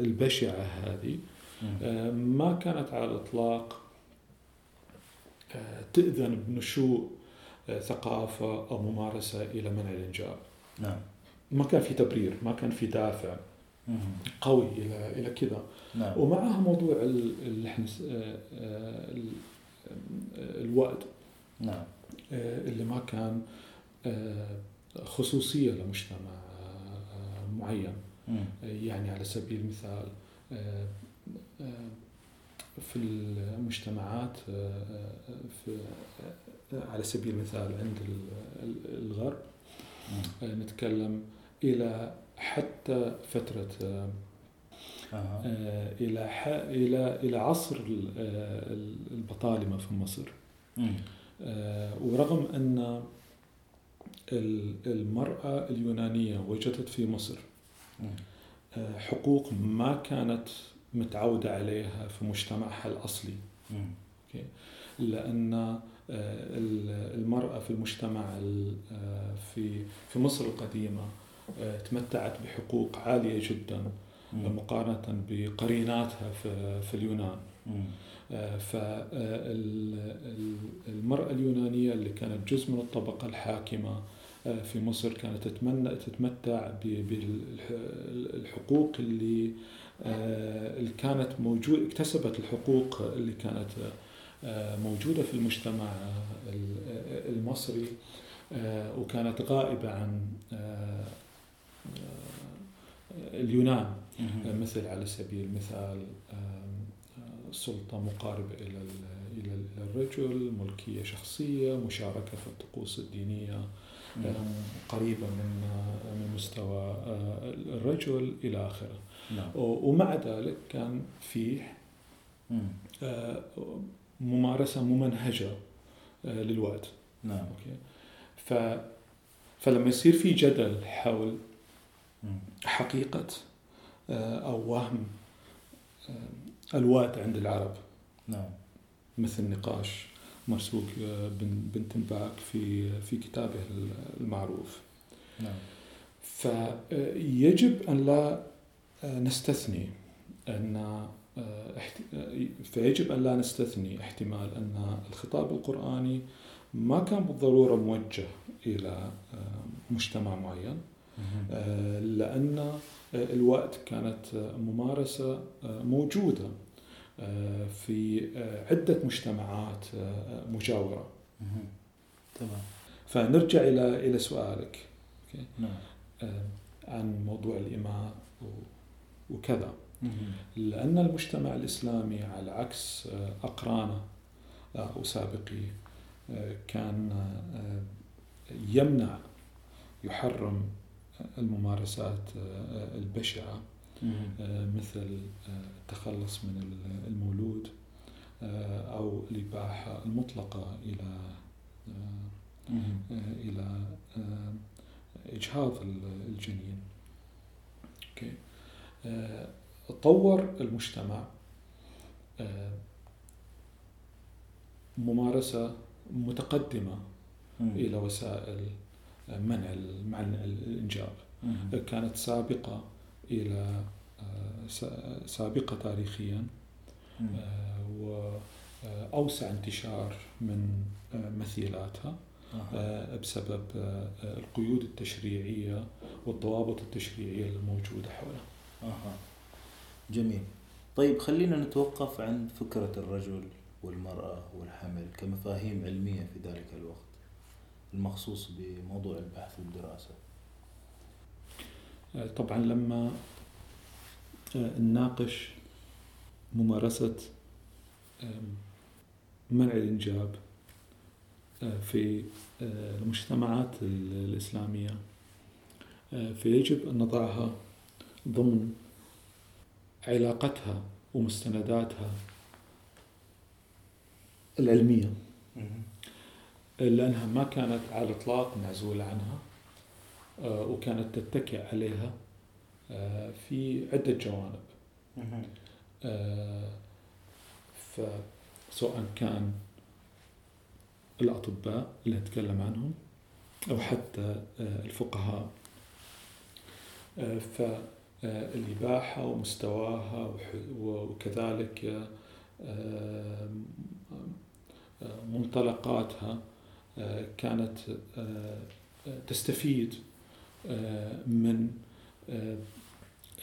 S2: البشعة هذه ما كانت على الإطلاق. تأذن بنشوء آه، ثقافة أو ممارسة إلى منع الإنجاب.
S1: نعم.
S2: ما كان في تبرير ما كان في دافع. قوي إلى إلى كذا.
S1: نعم.
S2: ومعها موضوع ال- س- آه، آه، ال- الوأد
S1: نعم.
S2: اللي ما كان خصوصية لمجتمع معين.
S1: مم.
S2: يعني على سبيل المثال في المجتمعات آه، في آه، على سبيل المثال عند ال- ال- الغرب. آه، نتكلم إلى حتى فترة آه، ح- إلى إلى عصر ال- البطالمة في مصر
S1: مم.
S2: ورغم أن ال- المرأة اليونانية وجدت في مصر
S1: مم.
S2: حقوق ما كانت متعودة عليها في مجتمعها الأصلي. لأن آه، ال- المرأة في المجتمع ال- آه، في في مصر القديمة آه، تمتعت بحقوق عالية جدا. مقارنة بقريناتها في اليونان. فالمرأة اليونانية اللي كانت جزء من الطبقة الحاكمة في مصر كانت تتمنى تتمتع بالحقوق اللي اللي كانت موجودة اكتسبت الحقوق اللي كانت آه، موجودة في المجتمع آه، ال- المصري آه، وكانت غائبة عن آه، آه، اليونان. مثل على سبيل المثال آم، آه، سلطة مقاربة إلى ال- إلى ال- الرجل ملكية شخصية مشاركة في الطقوس. آم، قريبة من آه، من مستوى آه، الرجل إلى آخره
S1: نعم.
S2: ومع ذلك كان فيه
S1: مم.
S2: آه، ممارسة ممنهجة آه، للوعد
S1: نعم.
S2: أوكي. ف فلما يصير في جدل حول
S1: مم.
S2: حقيقة آه، أو وهم الواد عند العرب.
S1: نعم.
S2: مثل نقاش مرسوك بن بن تنباك في في كتابه المعروف.
S1: نعم.
S2: فيجب أن لا نستثني أن آه، آه، فيجب أن لا نستثني احتمال أن الخطاب القرآني ما كان بالضرورة موجه إلى آه، مجتمع معين لأن الوقت كانت ممارسة موجودة في عدة مجتمعات مجاورة.
S1: تمام.
S2: فنرجع إلى إلى سؤالك.
S1: نعم.
S2: عن موضوع الإماء و- وكذا. لأن المجتمع الإسلامي على عكس آه، أقرانه آه، أو سابقيه آه، كان يمنع يحرم الممارسات البشعة مثل التخلص من ال- المولود أو الإباحة المطلقة إلى إلى إجهاض ال- الجنين أوكي. آه، طور المجتمع آه، ممارسة متقدمة
S1: مم.
S2: إلى وسائل منع ال- منع الإنجاب
S1: مم.
S2: كانت سابقة إلى آه، سابقة تاريخيا. آه، وأوسع انتشار من مثيلاتها. آه، بسبب القيود التشريعية والضوابط التشريعية الموجودة حولها
S1: أها. جميل طيب خلينا نتوقف عند فكرة الرجل والمرأة والحمل كمفاهيم علمية في ذلك الوقت المخصوص بموضوع البحث والدراسة
S2: آه، طبعا لما آه، نناقش ممارسة منع الإنجاب آه، في المجتمعات ال- الإسلامية فيجب أن نضعها ضمن علاقتها ومستنداتها العلمية. لأنها ما كانت على الإطلاق معزولة عنها آه، وكانت تتكئ عليها آه، في عدة جوانب. آه، فسواء كان الأطباء اللي نتكلم عنهم أو حتى الفقهاء. فالإباحة ومستواها وح- وكذلك آه، آه، منطلقاتها آه، كانت آه، تستفيد آه، من آه،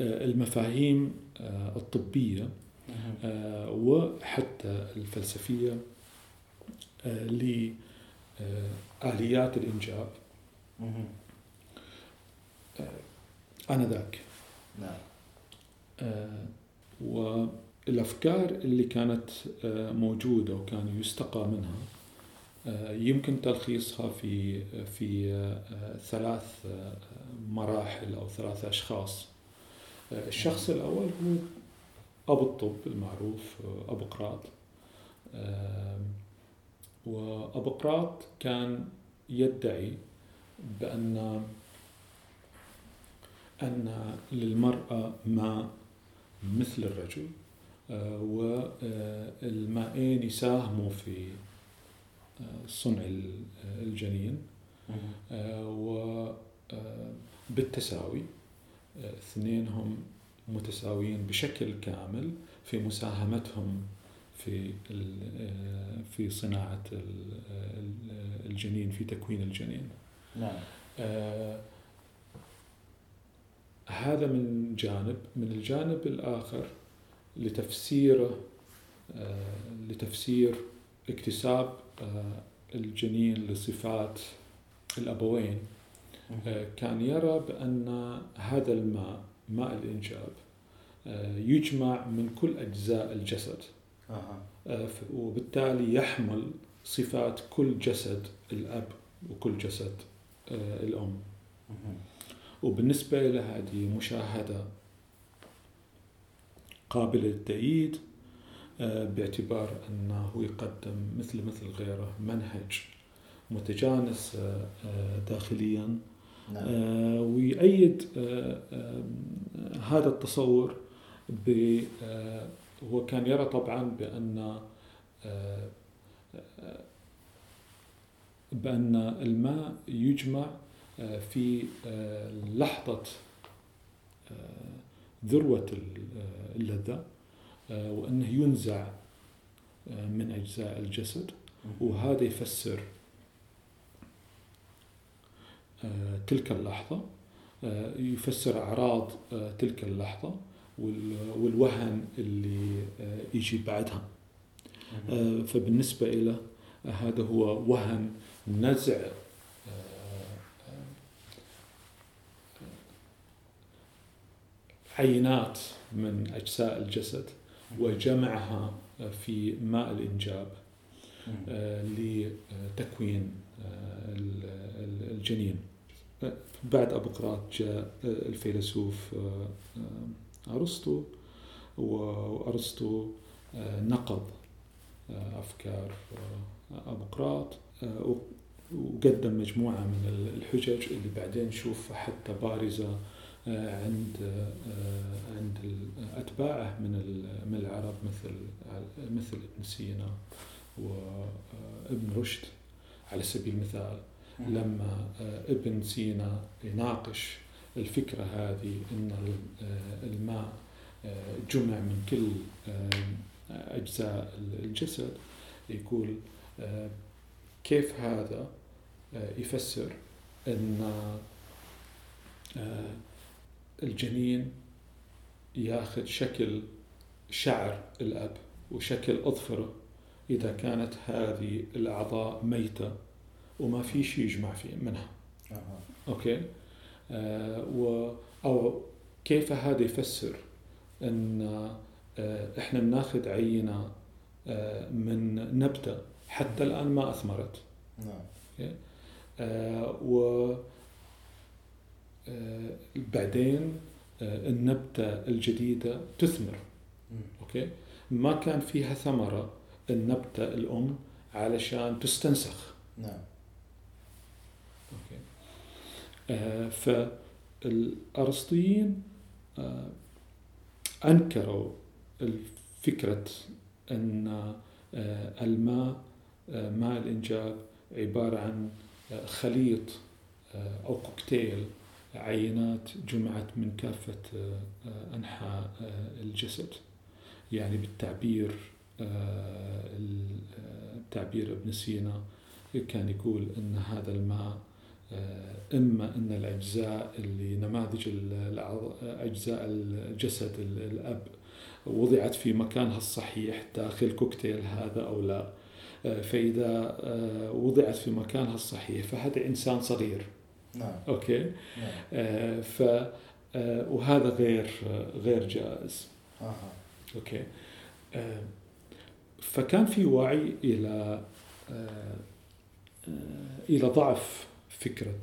S2: آه، المفاهيم آه، الطبية آه، وحتى الفلسفية آه، لآليات الإنجاب. آنذاك.
S1: نعم.
S2: آه، والأفكار اللي كانت آه، موجودة وكان يستقى منها آه، يمكن تلخيصها في في ثلاث مراحل أو ثلاث أشخاص. آه، الشخص الأول هو أبو الطب المعروف أبو قراط. آم، وأبو قراط كان يدعي بأن أن للمرأة ماء مثل الرجل آه، والمائين يساهموا في آه، صنع ال- الجنين وبالتساوي اثنينهم متساويين بشكل كامل في مساهمتهم في آه، في صناعة ال- ال- الجنين في تكوين الجنين.
S1: نعم.
S2: آه، هذا من جانب من الجانب الآخر لتفسيره آه، لتفسير اكتساب آه، الجنين لصفات الأبوين. آه، كان يرى بأن هذا الماء ماء الإنجاب يجمع من كل أجزاء الجسد. وبالتالي يحمل صفات كل جسد الأب وكل جسد الأم. وبالنسبة له هذه مشاهدة قابلة للتأييد آه، باعتبار أنه يقدم مثل مثل غيره منهج متجانس آه، آه، داخليا.
S1: نعم.
S2: آه، هذا التصور ب هو كان يرى طبعا بأن بأن الماء يجمع في آه، لحظة آه، ذروة ال- آه، اللذة آه، وأنه ينزع آه، من أجزاء الجسد وهذا يفسر آه، تلك اللحظة آه، يفسر أعراض آه، تلك اللحظة وال- والوهن اللي آه، يجي بعدها. آه، فبالنسبة إلى هذا هو وهن نزع آه، آه، عينات من أجزاء الجسد وجمعها في ماء الإنجاب آه، لتكوين آه، ال- ال- الجنين. بعد أبو قراط جاء الفيلسوف آه، أرسطو وأرسطو آه، نقض أفكار آه، أبو قراط وقدم مجموعة من ال- الحجج اللي بعدين نشوف حتى بارزة آه، عند آه، عند أتباعه من من العرب مثل مثل ابن سينا وابن رشد على سبيل المثال. لما ابن سينا يناقش الفكرة هذه أن الماء جمع من كل أجزاء الجسد يقول كيف هذا يفسر أن الجنين ياخذ شكل شعر الأب وشكل أظفره. إذا كانت هذه الأعضاء ميتة وما في شيء يجمع فيه منها.
S1: أه.
S2: أوكي؟ آه و أو كيف هذا يفسر أن آه إحنا بناخذ عينة آه من نبتة حتى الآن ما أثمرت.
S1: نعم.
S2: آه و بعدين آه النبتة الجديدة تثمر. أوكي؟ ما كان فيها ثمرة النبتة الأم علشان تستنسخ.
S1: نعم.
S2: أوكي؟ آه فالأرسطيين آه أنكروا فكرة أن آه الماء آه ماء الإنجاب عبارة عن آه خليط آه أو كوكتيل عينات جمعت من كافة آه، آه، أنحاء آه، الجسد. يعني بالتعبير تعبير ابن سينا كان يقول إن هذا الماء إما إن الأجزاء اللي نماذج أجزاء الجسد الأب وضعت في مكانها الصحيح داخل كوكتيل هذا أو لا. فإذا وضعت في مكانها الصحيح فهذا إنسان صغير.
S1: نعم.
S2: أوكي.
S1: نعم.
S2: ف وهذا غير غير جائز.
S1: آه.
S2: أوكي. آه، فكان في وعي إلى آه، آه، إلى ضعف فكرة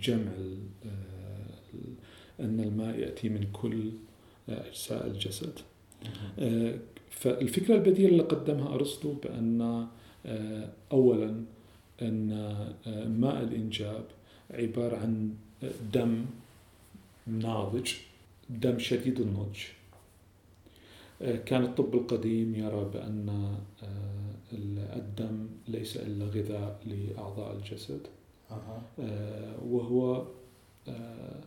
S2: جمع أن الماء يأتي من كل أجزاء الجسد. فالفكرة البديلة اللي قدمها أرسطو بأن اولا أن ماء الإنجاب عبارة عن دم ناضج دم شديد النضج. كان الطب القديم يرى بأن آه، الدم ليس إلا غذاء لأعضاء الجسد. آه، وهو آه،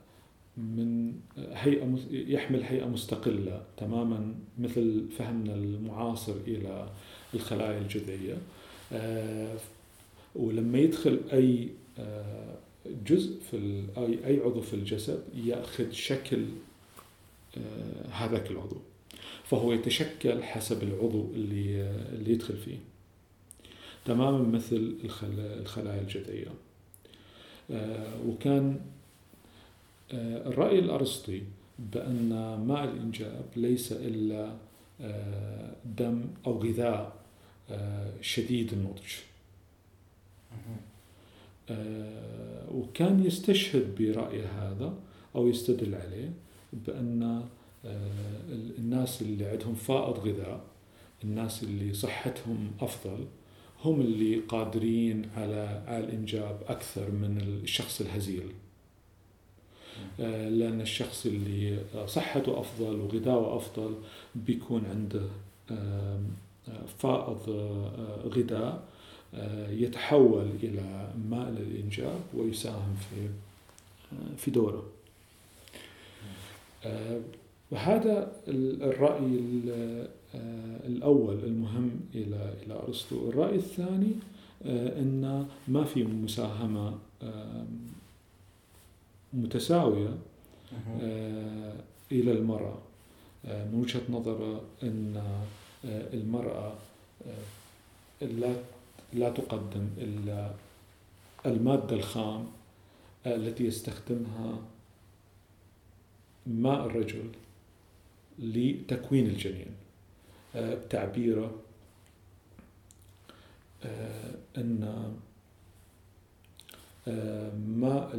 S2: من هيئة يحمل هيئة مستقلة تماما مثل فهمنا المعاصر إلى الخلايا الجذعية. ولما يدخل أي جزء في أي عضو في الجسد يأخذ شكل هذاك العضو فهو يتشكل حسب العضو اللي اللي يدخل فيه. تماما مثل الخلايا الجذعية. آه، وكان آه، الرأي الأرسطي بأن ماء الإنجاب ليس آه، دم أو غذاء شديد النضج. وكان يستشهد برأي هذا أو يستدل عليه بأن آه، الناس اللي عندهم فائض غذاء الناس اللي صحتهم أفضل هم اللي قادرين على الإنجاب أكثر من الشخص الهزيل. آه، لأن الشخص اللي صحته أفضل وغذاؤه أفضل بيكون عنده فائض آه، غذاء يتحول إلى ماء للإنجاب ويساهم في في دوره. وهذا الرأي آه، الأول المهم إلى إلى أرسطو. الرأي الثاني آه، أن ما في مساهمة متساوية آه، إلى المرأة. من وجهة نظره أن المرأة لا لا تقدم إلا المادة الخام التي يستخدمها ماء الرجل لتكوين الجنين. آه، بتعبيره آه، أن آه، ماء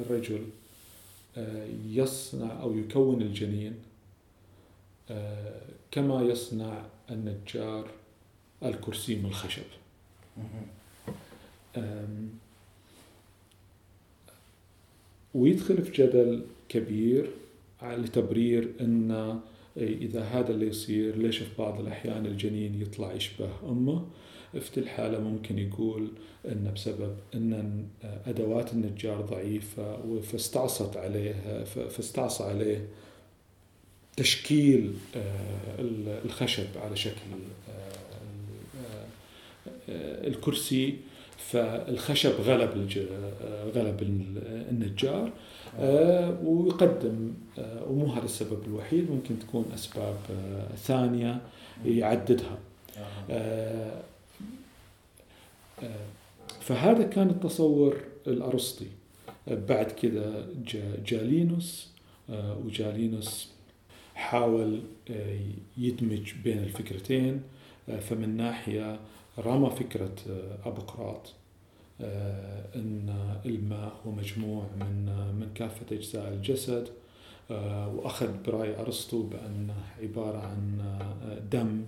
S2: الرجل يصنع أو يكون الجنين كما يصنع النجار الكرسي من الخشب. ويدخل في جدل كبير لتبرير إن إذا هذا اللي يصير ليش في بعض الأحيان الجنين يطلع يشبه أمه؟ في الحالة ممكن يقول أن بسبب أن أدوات النجار ضعيفة فاستعصت عليه فاستعصى عليه تشكيل الخشب على شكل الكرسي فالخشب غلب غلب النجار آه، ويقدم آه، ومو هذا السبب الوحيد ممكن تكون أسباب آه، ثانية يعددها. فهذا كان التصور الأرسطي. بعد كذا جالينوس وجالينوس حاول يدمج بين الفكرتين فمن ناحية رمى فكرة ابقراط آه، أن الماء هو مجموع من من كافة أجزاء الجسد آه، وأخذ برأي أرسطو بأنه عبارة عن آه، دم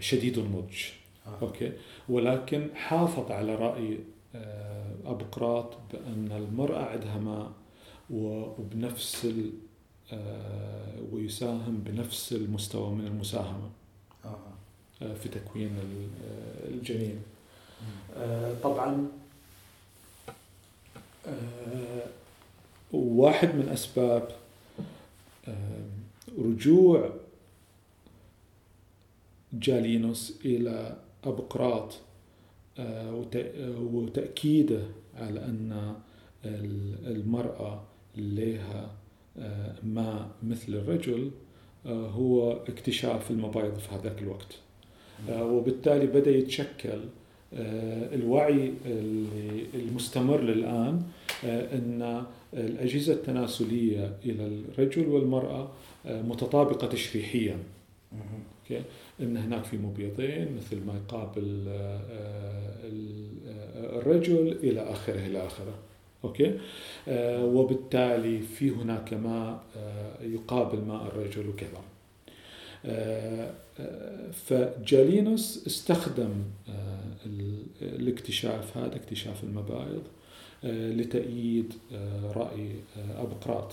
S2: شديد النضج أوكي؟ ولكن حافظ على رأي أبقراط بأن المرأة عندها ماء وبنفس ويساهم بنفس المستوى من المساهمة. في تكوين الجنين. آه، طبعا آه، واحد من أسباب آه، رجوع جالينوس إلى أبقراط وتأكيده على أن المرأة لها ما مثل الرجل هو اكتشاف المبايض في هذاك الوقت. وبالتالي بدأ يتشكل آه، الوعي المستمر للآن آه، أن الأجهزة التناسلية إلى الرجل والمرأة آه، متطابقة تشريحيا. okay؟ أن هناك في مبيضين مثل ما يقابل الرجل إلى آخره إلى آخره. okay؟ وبالتالي في هناك ماء يقابل ماء الرجل وكذا. فجالينوس استخدم آه، الاكتشاف هذا اكتشاف المبايض آه، لتأييد آه، رأي أبقراط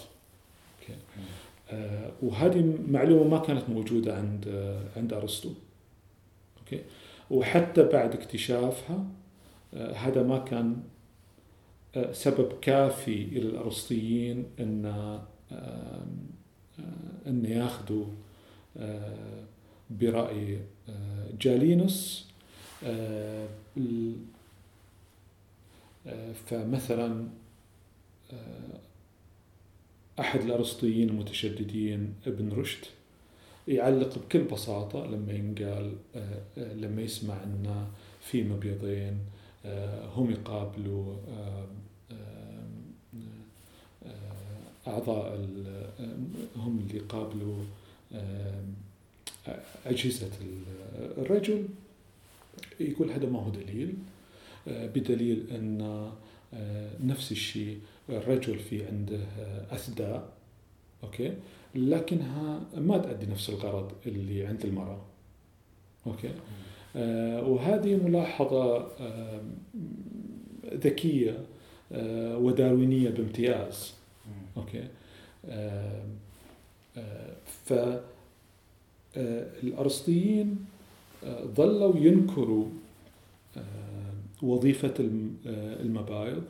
S2: وهذه معلومة ما كانت موجودة عند عند أرسطو. أوكي. وحتى بعد اكتشافها هذا ما كان سبب كافي إلى الأرسطيين أن أن ياخذوا برأي آه، جالينوس. آه، آه، فمثلا أحد الأرسطيين المتشددين ابن رشد يعلق بكل بساطة لما ينقال لما يسمع أن في مبيضين هم يقابلوا أعضاء هم اللي يقابلوا أجهزة الرجل يقول هذا ما هو دليل. آه، بدليل أن آه، نفس الشيء الرجل في عنده آه، أثداء okay؟ لكنها ما تؤدي نفس الغرض اللي عند المرأة okay؟ وهذه ملاحظة ذكية وداروينية بامتياز okay؟ ف آه، الأرسطيين آه، ظلوا ينكروا آه، وظيفة المبايض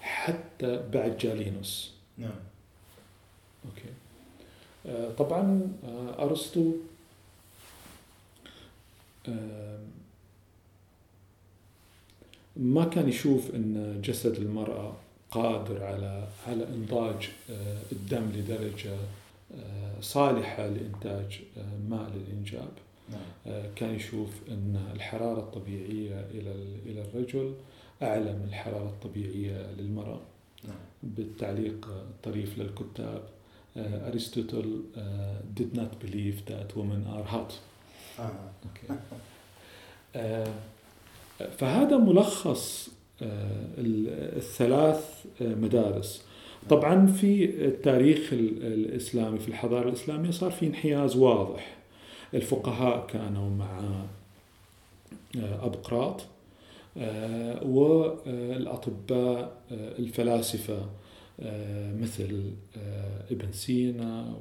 S2: حتى بعد جالينوس.
S1: نعم.
S2: okay. طبعا أرسطو ما كان يشوف أن جسد المرأة قادر على على إنضاج الدم لدرجة صالحة لإنتاج آه، ماء للإنجاب نعم. آه، كان يشوف أن الحرارة الطبيعية إلى إلى الرجل أعلى من الحرارة الطبيعية للمرأة نعم. بالتعليق الطريف للكتاب uh, did not believe that women are hot. آه. okay. فهذا ملخص الثلاث مدارس. طبعا في التاريخ الإسلامي في الحضارة الإسلامية صار في انحياز واضح. الفقهاء كانوا مع آه، ابقراط آه، والأطباء آه، الفلاسفة مثل ابن سينا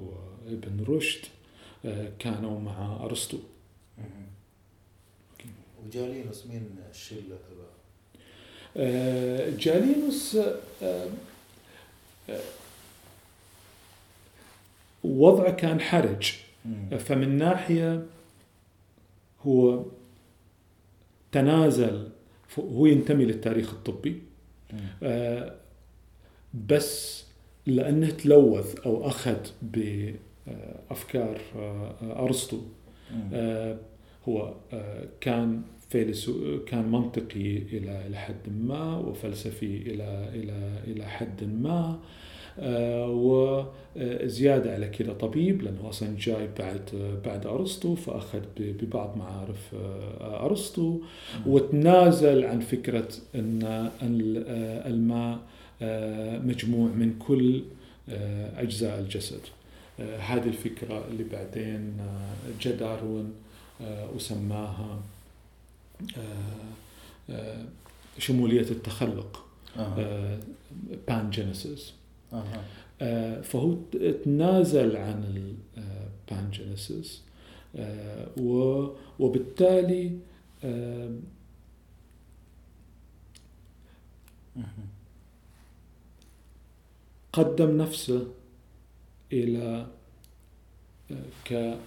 S2: وابن رشد كانوا مع أرسطو.
S1: وجالينوس مين الشله؟
S2: آه، جالينوس آه، آه، وضعه كان حرج. فمن ناحية هو تنازل هو ينتمي للتاريخ الطبي. بس لأنه تلوث أو أخذ بافكار أرسطو. هو كان فيلسو كان منطقي إلى إلى حد ما وفلسفي إلى إلى إلى حد ما وزيادة على كذا طبيب لأنه أصلا جاي بعد بعد أرسطو فأخذ ببعض معارف أرسطو وتنازل عن فكرة أن الماء مجموع من كل أجزاء الجسد. هذه الفكرة اللي بعدين جاء داروين وسماها شمولية التخلق pangenesis آه، فهو تنازل عن ال pangenesis آه، وبالتالي قدم نفسه إلى آه، ك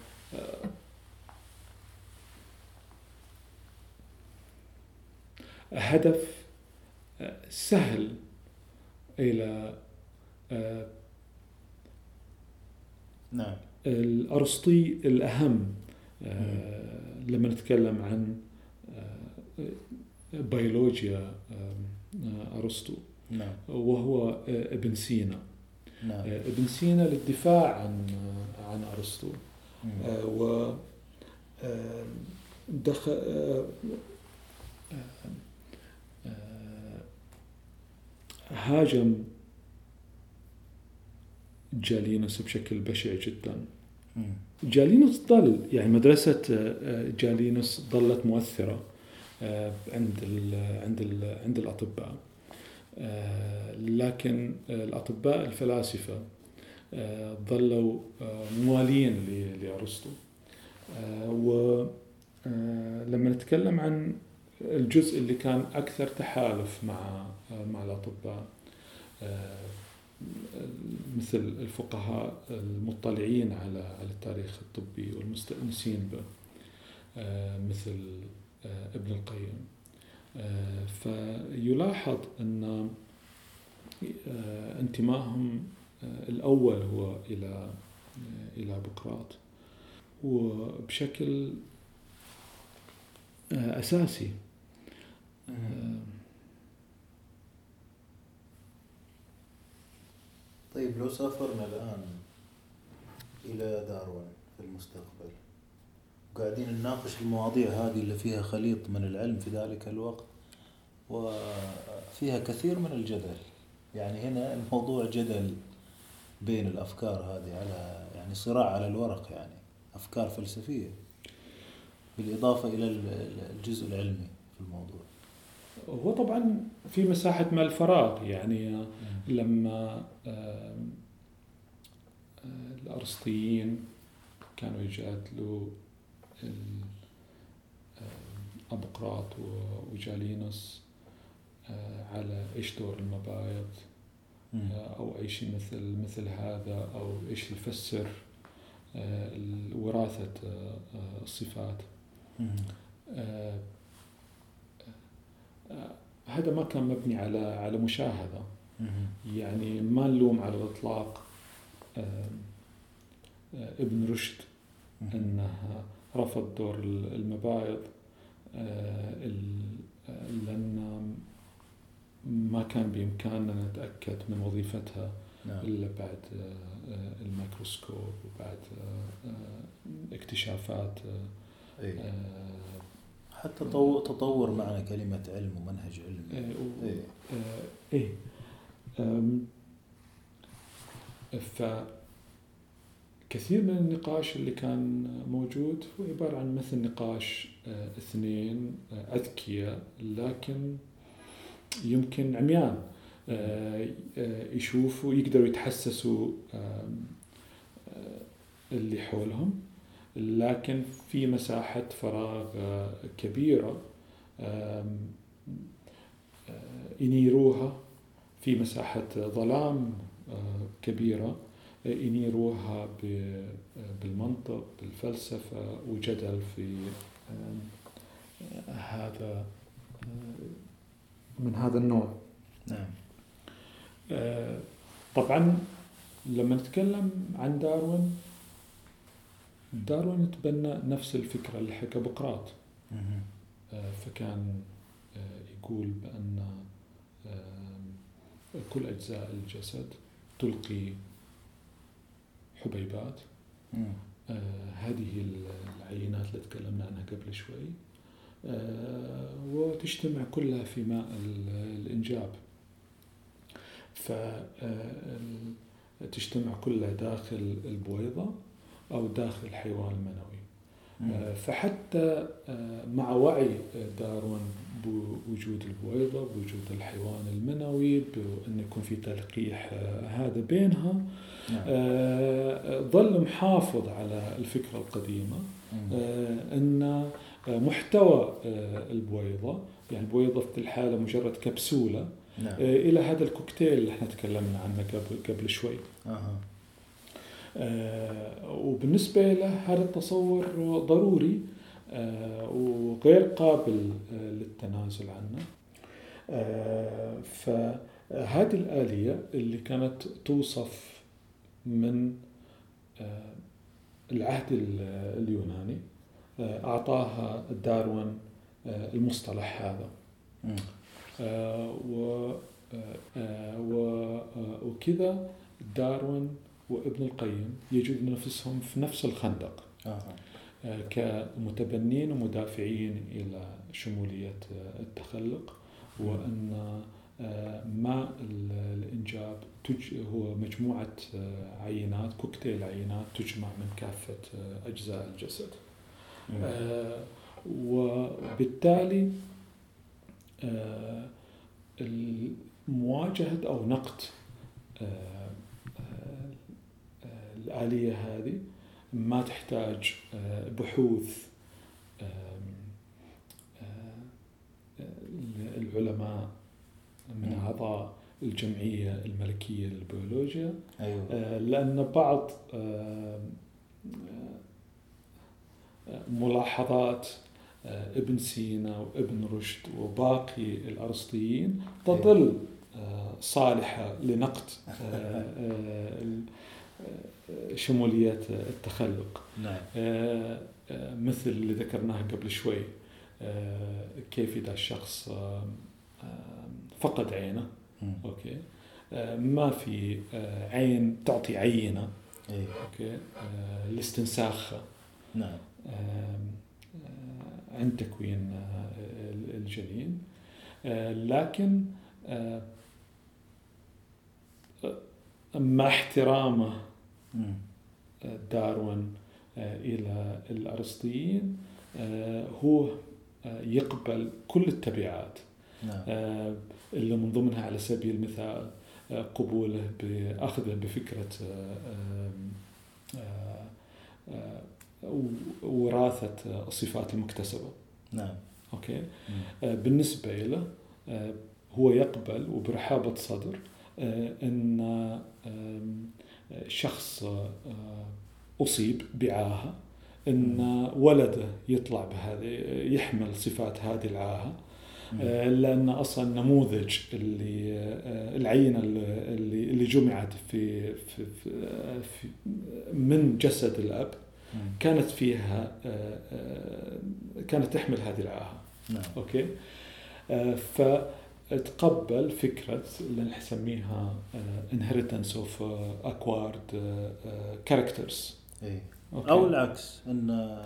S2: هدف سهل إلى
S1: نعم.
S2: الأرسطي الأهم آه، لما نتكلم عن آه، بيولوجيا آه، أرسطو.
S1: نعم.
S2: وهو ابن سينا.
S1: نعم.
S2: ابن سينا للدفاع عن عن أرسطو. و دخل هاجم جالينوس بشكل بشع جدا. جالينوس ظل يعني مدرسة آه، جالينوس ظلت مؤثرة آه، عند ال عند ال عند الأطباء. آه، لكن الأطباء الفلاسفة ظلوا موالين لأرسطو. ولما نتكلم عن الجزء اللي كان أكثر تحالف مع مع الأطباء مثل الفقهاء المطلعين على على التاريخ الطبي والمستأنسين به آه، مثل آه، ابن القيم. آه، فيلاحظ أن انتمائهم الأول هو إلى إلى بقراط. وبشكل أساسي
S1: طيب لو سافرنا الآن إلى داروين في المستقبل وقاعدين نناقش المواضيع هذه اللي فيها خليط من العلم في ذلك الوقت وفيها كثير من الجدل. يعني هنا الموضوع جدل بين الأفكار هذه على يعني صراع على الورق يعني أفكار فلسفية بالإضافة إلى الجزء العلمي في الموضوع.
S2: هو طبعا في مساحة ما الفراغ يعني لما الأرسطيين كانوا يجادلوا أبقراط وجالينوس على إيش دور المبايض أو أي شيء مثل مثل هذا أو إيش يفسر وراثة الصفات. هذا ما كان مبني على على مشاهدة يعني ما نلوم على الإطلاق ابن رشد أنه رفض دور المبايض لأن ما كان بإمكاننا نتأكد من وظيفتها نعم. إلا بعد الميكروسكوب وبعد اكتشافات
S1: أيه. حتى تطور معنى كلمة علم ومنهج علمي
S2: إيه, إيه. ف كثير من النقاش اللي كان موجود هو عبارة عن مثل نقاش آه، اثنين آه، أذكياء لكن يمكن عميان آه، يشوفوا يقدروا يتحسسوا اللي حولهم. لكن في مساحة فراغ كبيرة ينيروها. في مساحة ظلام كبيرة ينيروها بالمنطق بالفلسفة وجدل في هذا من هذا النوع.
S1: نعم.
S2: طبعا لما نتكلم عن داروين داروين تبنى نفس الفكرة اللي حكى بقراط. فكان يقول بأن كل أجزاء الجسد تلقي حبيبات. آه هذه العينات اللي تكلمنا عنها قبل شوي. آه وتجتمع كلها في ماء الإنجاب. فتجتمع كلها داخل البويضة. أو داخل الحيوان المنوي آه فحتى آه، مع وعي داروين بوجود البويضة بوجود الحيوان المنوي بأن يكون في تلقيح آه، هذا بينها نعم. ظل محافظ على الفكرة القديمة أن محتوى البويضة يعني البويضة في الحالة مجرد كبسولة نعم. إلى هذا الكوكتيل اللي إحنا تكلمنا عنه قبل قبل شوي
S1: أه.
S2: آه وبالنسبة له هذا التصور ضروري آه وغير قابل آه للتنازل عنه. فهذه الآلية اللي كانت توصف من العهد اليوناني أعطاها داروين المصطلح هذا. وكذا داروين وابن القيم يجدون نفسهم في نفس الخندق.
S1: آه.
S2: كمتبنين ومدافعين إلى شمولية التخلق وأن آه، ماء الإنجاب هو مجموعة آه، عينات كوكتيل عينات تجمع من كافة آه، أجزاء الجسد. وبالتالي مواجهة أو نقد الآلية هذه ما تحتاج آه، بحوث آه، العلماء من أعضاء الجمعية الملكية للبيولوجيا.
S1: أيوة.
S2: آه، لأن بعض ملاحظات ابن سينا وابن رشد وباقي الأرسطيين تظل صالحة لنقد شمولية التخلق.
S1: نعم.
S2: آه، آه، مثل اللي ذكرناه قبل شوي آه، كيف إذا الشخص فقد عينه okay؟ ما في عين تعطي عينة
S1: إيه.
S2: okay؟ لاستنساخها
S1: نعم.
S2: عند تكوين الجنين. لكن مع احترامه داروين آه، إلى الأرسطيين آه، هو آه، يقبل كل التبعات
S1: نعم.
S2: اللي من ضمنها على سبيل المثال قبوله بأخذه بفكرة وراثة الصفات المكتسبة.
S1: نعم.
S2: أوكي؟ بالنسبة له هو يقبل وبرحابة صدر أن شخص آه، أصيب بعاهة أن ولده يطلع بهذه يحمل صفات هذه العاهة آه، لأن أصلا النموذج اللي آه، العينة اللي اللي جمعت في, في, في من جسد الأب كانت فيها كانت تحمل هذه العاهة.
S1: نعم.
S2: أوكي؟ ف تقبل فكرة اللي نسميها inheritance of acquired uh, characters.
S1: إيه. أو العكس أن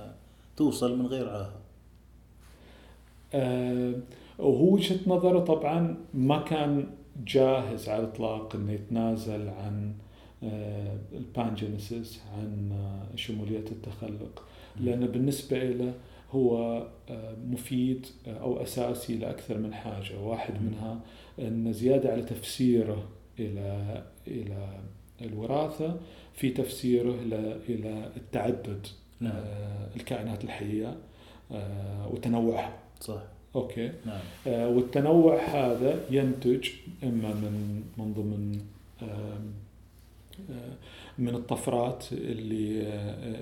S1: توصل من غير عاهة
S2: وهو وجهة نظره طبعا ما كان جاهز على الإطلاق أنه يتنازل عن البانجينيسيس عن شمولية التخلق. لأن بالنسبة له هو آه، مفيد آه، أو أساسي لأكثر من حاجة، واحد منها أن زيادة على تفسيره إلى إلى الوراثة في تفسيره إلى التعدد
S1: نعم.
S2: آه، الكائنات الحية وتنوعها.
S1: صح.
S2: okay
S1: نعم
S2: والتنوع هذا ينتج إما من من ضمن من الطفرات اللي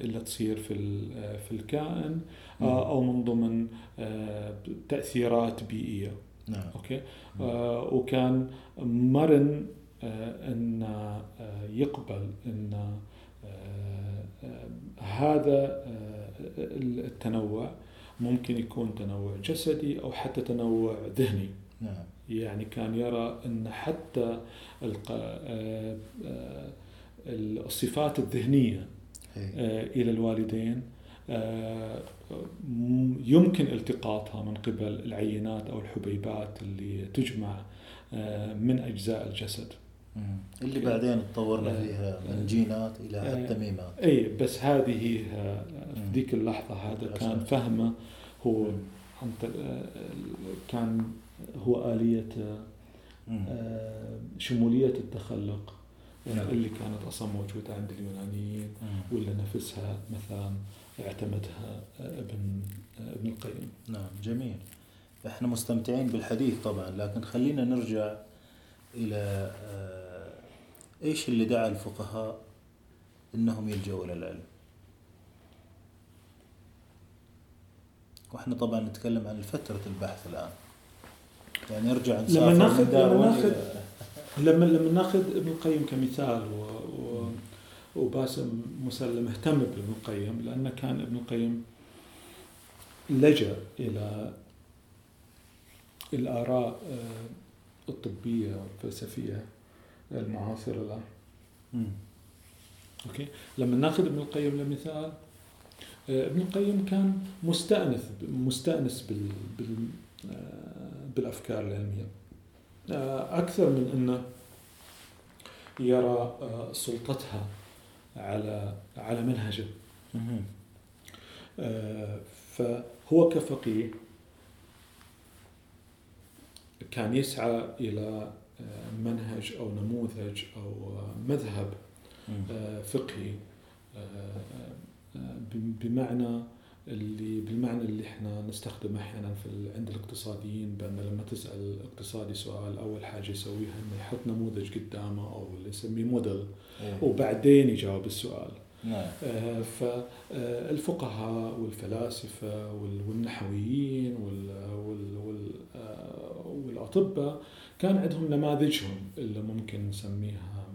S2: اللي تصير في في الكائن أو من ضمن آه، تأثيرات بيئية.
S1: نعم.
S2: okay؟ آه، وكان مرن آه، إن آه، يقبل إن آه، آه، هذا آه، التنوع ممكن يكون تنوع جسدي أو حتى تنوع ذهني.
S1: نعم.
S2: يعني كان يرى إن حتى آه، آه، الصفات الذهنية
S1: هي.
S2: آه، إلى الوالدين آه، يمكن التقاطها من قبل العينات أو الحبيبات اللي تجمع آه، من أجزاء الجسد.
S1: اللي بعدين تطورنا
S2: آه،
S1: فيها من
S2: آه،
S1: جينات
S2: إلى
S1: التميمات
S2: اي بس هذه في. ذيك اللحظة هذا كان. فهمه هو. عن كان هو آلية شمولية التخلق
S1: نعم.
S2: اللي كانت أصلا موجودة عند اليونانيين. ولا نفسها مثلا اعتمدها ابن ابن القيم.
S1: نعم جميل. إحنا مستمتعين بالحديث طبعا لكن خلينا نرجع إلى آه، إيش اللي دعا الفقهاء إنهم يلجؤوا إلى العلم؟ وإحنا طبعا نتكلم عن فترة البحث الآن. يعني نرجع نسافر
S2: لما ناخذ- لما ناخذ- لما لما ناخذ ابن القيم كمثال و وباسم مسلم اهتم بابن القيم لأن كان ابن القيم لجأ إلى الآراء آه، الطبية والفلسفية المعاصرة له.
S1: مم.
S2: أوكي؟ لما نأخذ ابن القيم لمثال آه، ابن القيم كان مستأنس مستأنس بال, بال آه، بالأفكار العلمية. آه، أكثر من أنه يرى سلطتها على على منهجه. آه، فهو كفقيه كان يسعى إلى آه، منهج أو نموذج أو آه، مذهب فقهي بمعنى اللي بالمعنى اللي إحنا نستخدمه أحيانا في ال- عند الاقتصاديين بأن لما تسأل الاقتصادي سؤال أول حاجة يسويها إنه يحط نموذج قدامه أو اللي يسميه موديل
S1: إيه.
S2: وبعدين يجاوب السؤال
S1: نعم
S2: فالفقهاء والفلاسفة وال- والنحويين وال- وال- وال- آه، والأطباء كان عندهم نماذجهم اللي ممكن نسميها.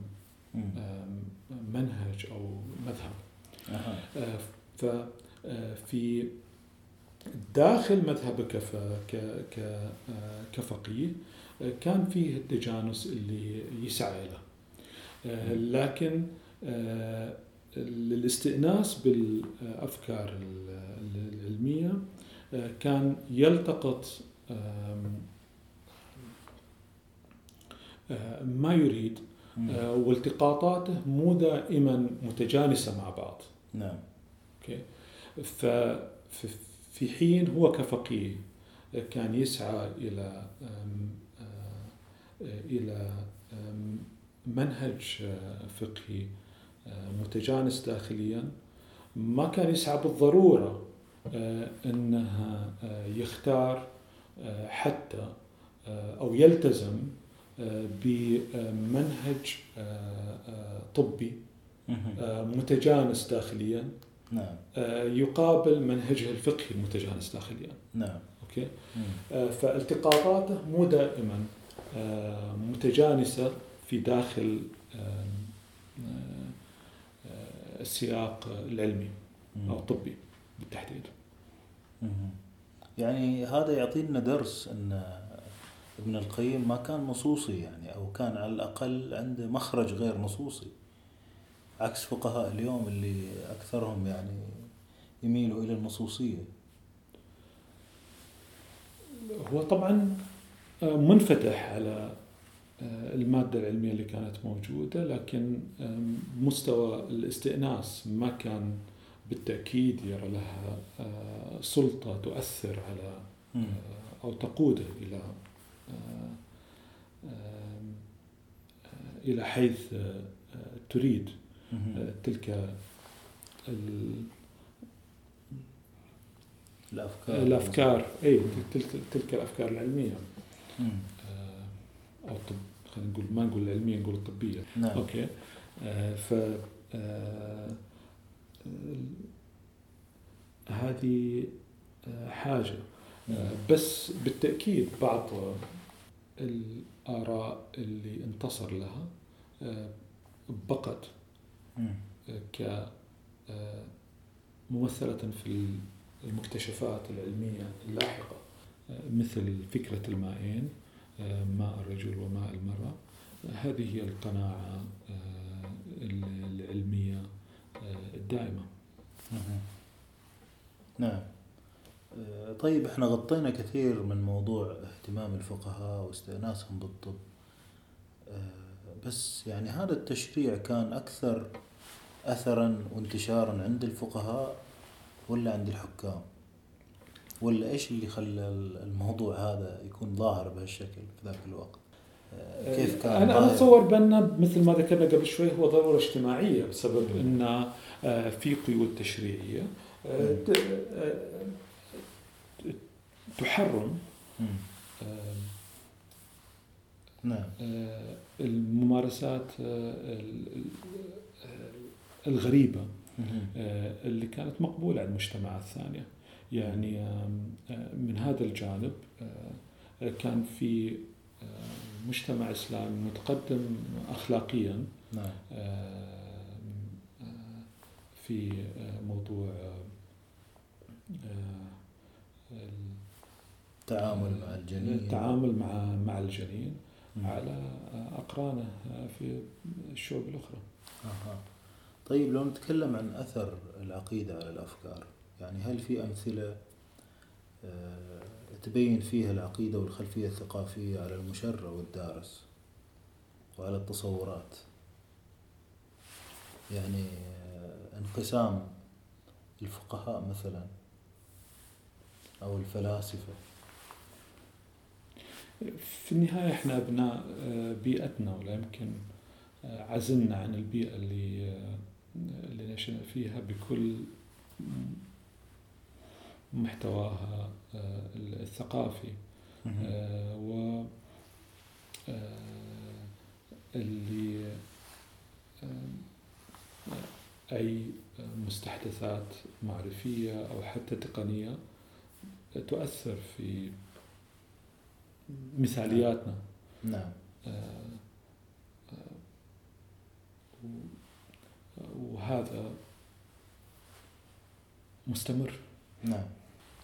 S2: آم، منهج أو مذهب
S1: أها.
S2: آه، ففي داخل مذهبك كفقيه كان فيه التجانس اللي يسعى له. لكن آه، الاستئناس بالأفكار ال- العلمية آه، كان يلتقط ما يريد والتقاطاته مو دائما متجانسة مع بعض.
S1: نعم.
S2: أوكي؟ ففي حين هو كفقيه كان يسعى إلى أم، آه، أم، منهج فقهي آه، متجانس داخليا. ما كان يسعى بالضرورة آه، أنها آه، يختار حتى أو يلتزم بمنهج طبي متجانس داخليا.
S1: نعم
S2: آه، يقابل منهجه الفقهي المتجانس داخليا
S1: نعم
S2: أوكي
S1: مم.
S2: آه، فالتقاطاته مو دائما آه، متجانسة في داخل السياق العلمي
S1: مم.
S2: أو الطبي بالتحديد
S1: مم. يعني هذا يعطينا درس إن ابن القيم ما كان نصوصي يعني أو كان على الأقل عنده مخرج غير نصوصي عكس فقهاء اليوم اللي أكثرهم يعني يميلوا إلى النصوصية.
S2: هو طبعا آه، منفتح على آه، المادة العلمية اللي كانت موجودة لكن مستوى الاستئناس ما كان بالتأكيد يرى لها آه، سلطة تؤثر على أو تقوده إلى إلى حيث تريد. تلك ال-
S1: الأفكار.
S2: الأفكار. اي تلك تلك الأفكار
S1: العلمية.
S2: آه، أو طب خلينا نقول ما نقول العلمية نقول الطبية.
S1: نعم.
S2: أوكي. آه، ف آه، هذه آه، حاجة. آه، بس بالتأكيد بعض الآراء اللي انتصر لها آه، بقت. ك آه، ممثلة في المكتشفات العلمية اللاحقة آه، مثل فكرة المائين آه، ماء الرجل وماء المرأة. هذه هي القناعة العلمية الدائمة.
S1: نعم. طيب إحنا غطينا كثير من موضوع اهتمام الفقهاء واستئناسهم بالطب. بس يعني هذا التشريع كان أكثر اثرا وانتشارا عند الفقهاء ولا عند الحكام؟ ولا إيش اللي خلى الموضوع هذا يكون ظاهر بهالشكل في ذاك الوقت؟ آه، كيف كان
S2: أنا
S1: ظاهر؟
S2: أتصور بأن مثل ما ذكرنا قبل شوي هو ضرورة اجتماعية بسبب أن آه، في قيود تشريعية آه، تحرم
S1: نعم.
S2: الممارسات ال- ال- الغريبة. آه، اللي كانت مقبولة عند المجتمعات الثانية يعني آه، من هذا الجانب آه، كان في مجتمع إسلامي متقدم أخلاقيا
S1: نعم
S2: في موضوع
S1: التعامل مع الجنين
S2: التعامل مع مع الجنين. على أقرانه في الشعوب الأخرى
S1: أها. طيب لو نتكلم عن أثر العقيدة على الأفكار يعني هل في أمثلة آه، تبين فيها العقيدة والخلفية الثقافية على المشرع والدارس وعلى التصورات؟ يعني آه، انقسام الفقهاء مثلا أو الفلاسفة.
S2: في النهاية إحنا أبناء آه، بيئتنا ولا يمكن عزلنا عن البيئة اللي اللي نشأنا فيها بكل محتواها آه، الثقافي. آه، و آه، اللي أي مستحدثات معرفية أو حتى تقنية تؤثر في مثالياتنا.
S1: نعم.
S2: وهذا مستمر.
S1: نعم.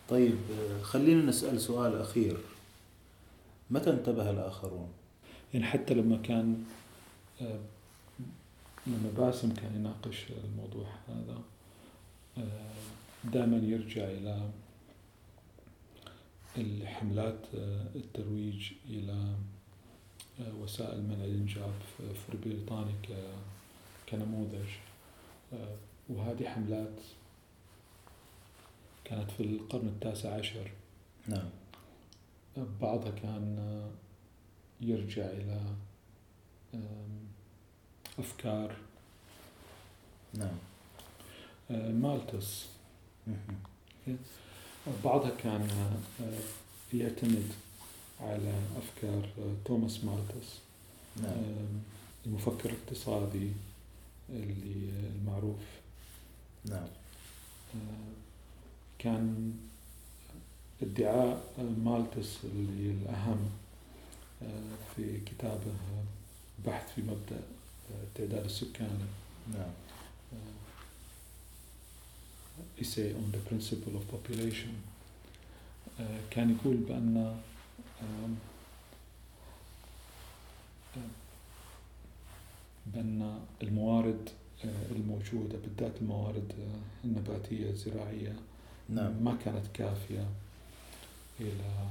S1: طيب آه، خلينا نسأل سؤال أخير. متى انتبه الآخرون؟
S2: يعني حتى لما كان آه، لما باسم كان يناقش الموضوع هذا دائما يرجع إلى الحملات آه، الترويج إلى آه، وسائل منع الإنجاب في بريطانيا كنموذج. آه، وهذه حملات كانت في القرن التاسع عشر.
S1: نعم.
S2: بعضها كان آه، يرجع إلى أفكار.
S1: نعم.
S2: آه، مالتس
S1: مهم.
S2: بعضها كان آه، يعتمد على أفكار آه، توماس مالتس
S1: نعم.
S2: المفكر الاقتصادي. اللي المعروف.
S1: نعم.
S2: آه، كان ادعاء مالتس اللي الأهم آه، في كتابه آه، بحث في مبدأ آه، التعداد السكاني
S1: نعم.
S2: essay on the principle of population. كان يقول بأن بأن الموارد uh, الموجودة بالذات الموارد uh, النباتية الزراعية
S1: نعم.
S2: ما كانت كافية إلى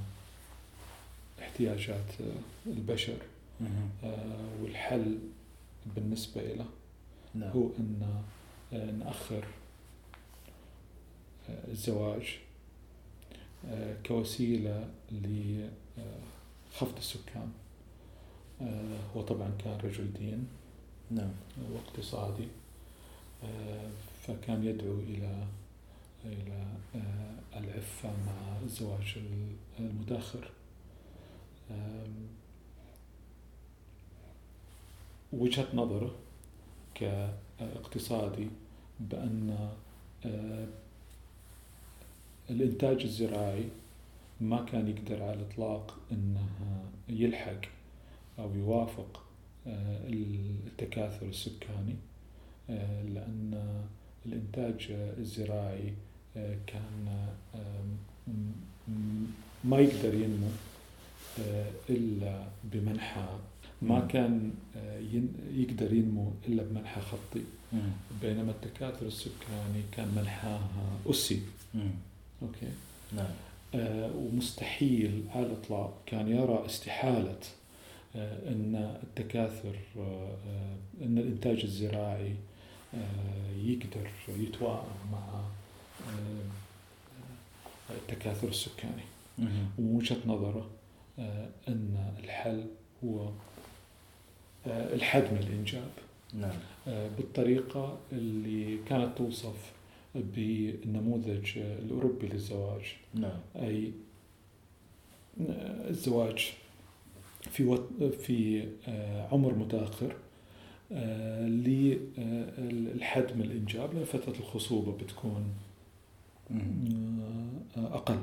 S2: احتياجات uh, البشر والحل بالنسبة له
S1: نعم.
S2: هو أن آه، نأخر آه، الزواج آه، كوسيلة لخفض السكان آه، هو طبعا كان رجل دين.
S1: نعم.
S2: واقتصادي. آه، فكان يدعو إلى إلى آه، العفة مع الزواج المتأخر وجهة نظره كاقتصادي بأن آه، الإنتاج الزراعي ما كان يقدر على الإطلاق أنه يلحق أو يوافق التكاثر السكاني آه، لأن الإنتاج الزراعي كان ما يقدر ينمو إلا بمنحى ما كان آه، يقدر ينمو إلا بمنحى خطي. بينما التكاثر السكاني كان منحاها أسي. أوكي؟ نعم. آه ومستحيل على الإطلاق. كان يرى استحالة. آه إن التكاثر آه, آه، إن الإنتاج الزراعي يقدر يتواءم مع التكاثر السكاني ومن وجهة نظره إن الحل هو الحد من الإنجاب نعم. بالطريقة اللي كانت توصف بالنموذج الأوروبي للزواج نعم. أي الزواج في. في آه، عمر متأخر للحد من الإنجاب لأن فترة الخصوبة بتكون أقل.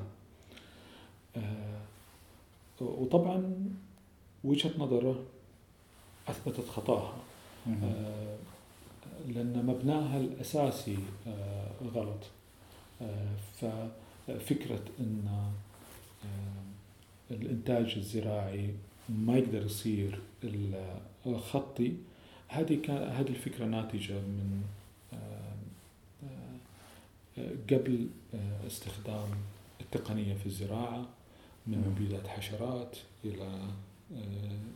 S2: وطبعا وجهة نظره أثبتت خطأها. آه، لأن مبناها الأساسي آه، غلط آه، ففكرة أن الإنتاج الزراعي ما يقدر يصير خطي هذه كان هذه الفكرة ناتجة من قبل استخدام التقنية في الزراعة من مبيدات حشرات إلى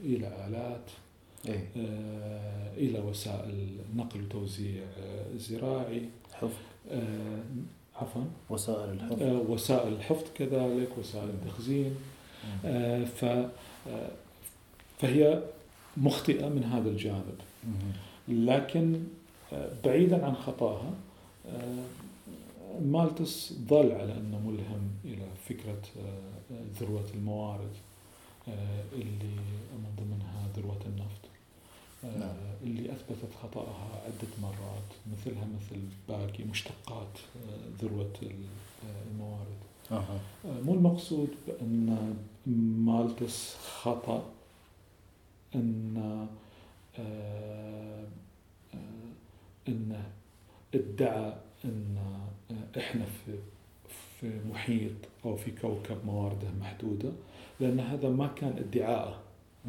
S2: إلى آلات إيه؟ آه إلى وسائل نقل وتوزيع آه زراعي.
S1: حفظ.
S2: آه عفوا.
S1: وسائل الحفظ.
S2: آه وسائل الحفظ كذلك وسائل التخزين. آه ف آه فهي مخطئة من هذا الجانب لكن آه بعيدا عن خطاها آه مالتس ظل على أنه ملهم إلى فكرة آه، ذروة الموارد آه، اللي من ضمنها ذروة النفط نعم. آه، اللي أثبتت خطأها عدة مرات مثلها مثل باقي مشتقات آه، ذروة آه، الموارد أه. مو المقصود بأن مالتس خطأ أن أن ادعى أن إحنا في في محيط أو في كوكب موارده محدودة لأن هذا ما كان ادعاءه.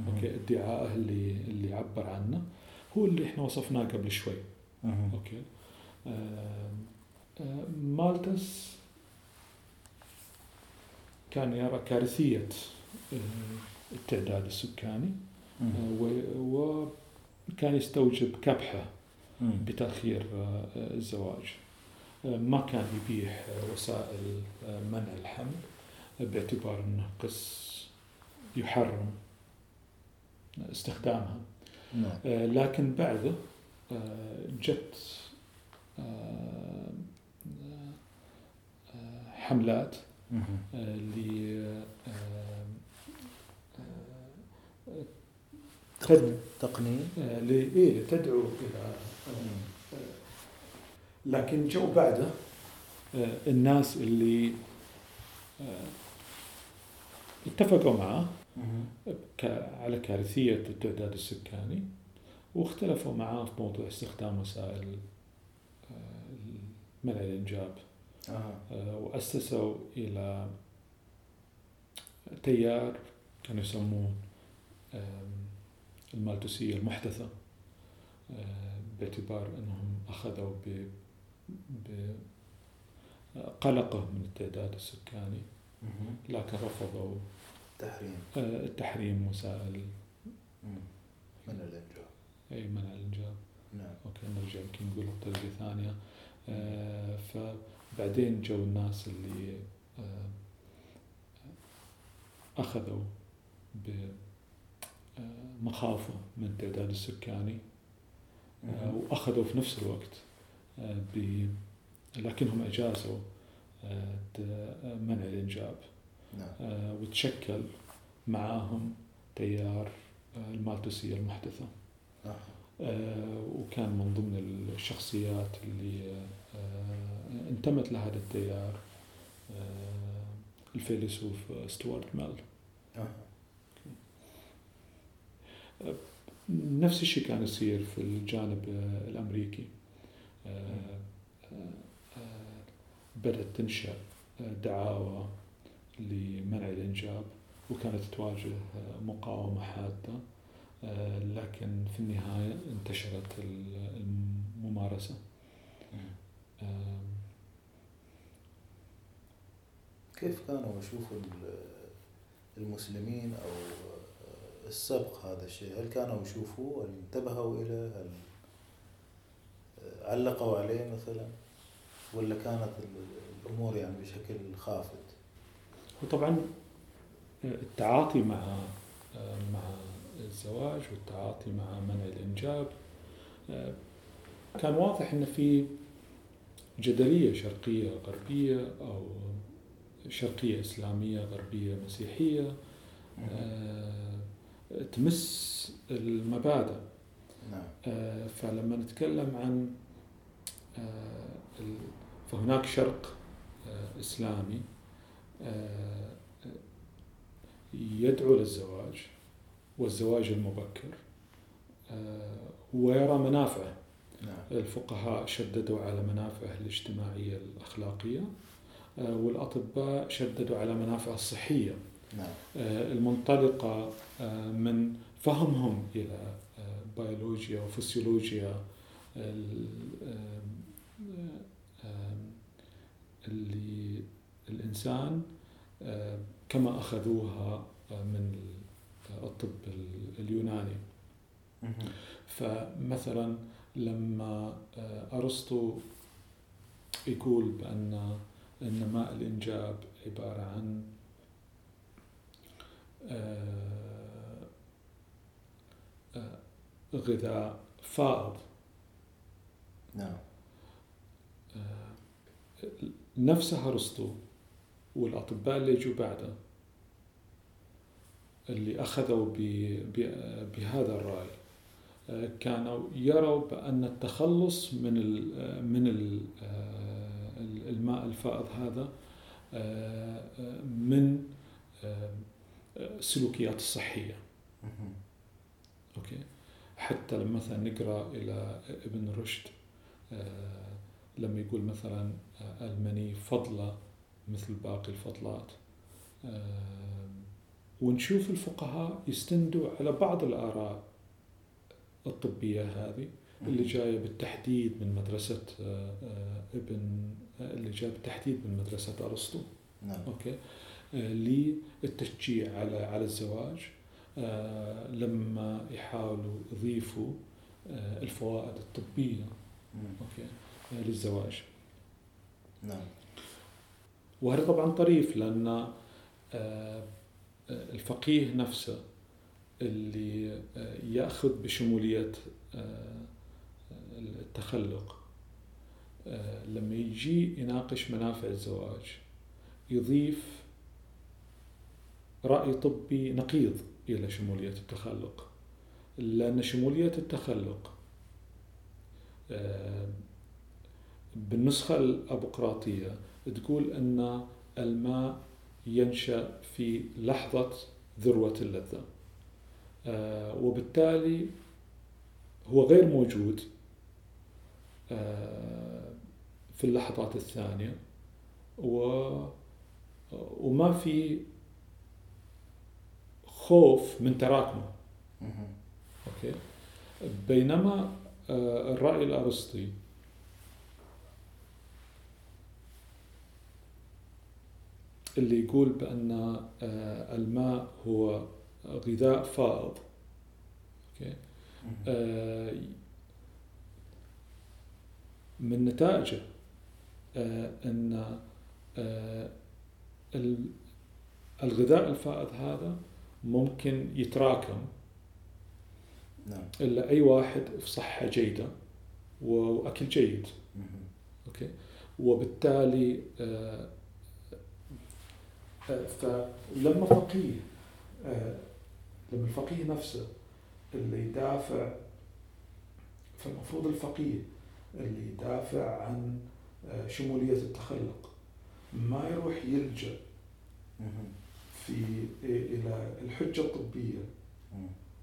S2: okay ادعائه اللي اللي عبر عنه. هو اللي إحنا وصفناه قبل شوي. okay. آه آه مالتس كان يرى كارثية آه، التعداد السكاني. آه، وكان يستوجب كبحة بتأخير آه، الزواج. ما كان يبيح وسائل منع الحمل باعتبار أنه قس يحرم استخدامها. نعم. لكن بعده جت حملات ل
S1: تقنية
S2: إيه تدعو إلى لكن جو بعده الناس اللي اتفقوا معه على كارثية التعداد السكاني واختلفوا معاه في موضوع استخدام وسائل آه، منع الإنجاب. آه. وأسسوا إلى تيار كانوا يسموه المالتوسية المحدثة آه، باعتبار أنهم أخذوا بقلقه من التعداد السكاني. لكن رفضوا
S1: التحريم
S2: آه، التحريم وسائل.
S1: منع الإنجاب.
S2: إي منع الإنجاب.
S1: نعم.
S2: okay نرجع يمكن نقول بطريقه ثانية آه فبعدين جو الناس اللي آه أخذوا بمخافه آه، من التعداد السكاني آه وأخذوا في نفس الوقت ب لكنهم أجازوا آه، منع الإنجاب
S1: نعم.
S2: وتشكل معاهم تيار المالتوسية المحدثة. وكان من ضمن الشخصيات اللي انتمت لهذا التيار آه، الفيلسوف ستوارت ميل.
S1: آه.
S2: نفس الشيء كان يصير في الجانب آه، الأمريكي. آه، آه، آه، بدأت تنشأ آه، دعاوى لمنع الإنجاب وكانت تواجه آه، مقاومة حادة. آه، لكن في النهاية انتشرت ال- الممارسة آه،
S1: كيف كانوا يشوفوا ال- المسلمين أو السبق هذا الشيء؟ هل كانوا يشوفوه؟ هل انتبهوا إليه؟ هل علقوا عليه مثلا؟ ولا كانت ال- الأمور يعني بشكل خافت؟
S2: وطبعا التعاطي مع مع الزواج والتعاطي مع منع الإنجاب كان واضح أن في جدلية شرقية غربية أو شرقية إسلامية غربية مسيحية آه، تمس المبادئ.
S1: نعم.
S2: آه، فلما نتكلم عن آه، فهناك شرق إسلامي يدعو للزواج والزواج المبكر ويرى منافعه.
S1: نعم.
S2: الفقهاء شددوا على منافعه الاجتماعية الأخلاقية. آه، والأطباء شددوا على منافعه الصحية
S1: نعم.
S2: آه، المنطلقة آه، من فهمهم إلى آه، بيولوجيا وفسيولوجيا اللي الإنسان آه، كما أخذوها آه، من الطب اليوناني. فمثلا لما أرسطو يقول بأن أن ماء الإنجاب عبارة عن آه، آه، غذاء فائض
S1: نعم.
S2: آه، نفسه أرسطو والأطباء اللي يجوا بعده اللي أخذوا بهذا الرأي كانوا يروا بأن التخلص من ال من ال الماء الفائض هذا آه، آه، من آه، السلوكيات الصحية.
S1: مهم.
S2: أوكي؟ حتى لما مثلا نقرأ إلى ابن رشد لما يقول مثلا المني فضلة مثل باقي الفضلات. ونشوف الفقهاء يستندوا على بعض الآراء الطبية هذه اللي جاية بالتحديد من مدرسة ابن اللي جاية بالتحديد من مدرسة أرسطو.
S1: نعم.
S2: okay. آه، للتشجيع على على الزواج. آه، لما يحاولوا يضيفوا آه، الفوائد. okay. آه، للزواج.
S1: نعم.
S2: وهذا طبعا طريف لأن آه، الفقيه نفسه اللي يأخذ بشمولية آه، التخلق. لما يجي يناقش منافع الزواج يضيف رأي طبي نقيض إلى شمولية التخلق. لأن شمولية التخلق آه، بالنسخة الأبقراطية تقول أن الماء ينشأ في لحظة ذروة اللذة. آه، وبالتالي هو غير موجود. آه، في اللحظات الثانية. و وما في خوف من تراكمه. أوكي؟ بينما آه، الرأي الأرسطي. اللي يقول بأن آه، الماء هو غذاء فائض.
S1: أوكي.
S2: آه، من نتائجه. إن آه، ال- الغذاء الفائض هذا ممكن يتراكم.
S1: نعم.
S2: إلا أي واحد في صحة جيدة وأكل جيد. أوكي؟ وبالتالي آه، آه، فلما فقيه آه، لما الفقيه نفسه اللي يدافع فالمفروض الفقيه اللي يدافع عن شمولية التخلق. ما يروح يلجأ في إلى الحجة الطبية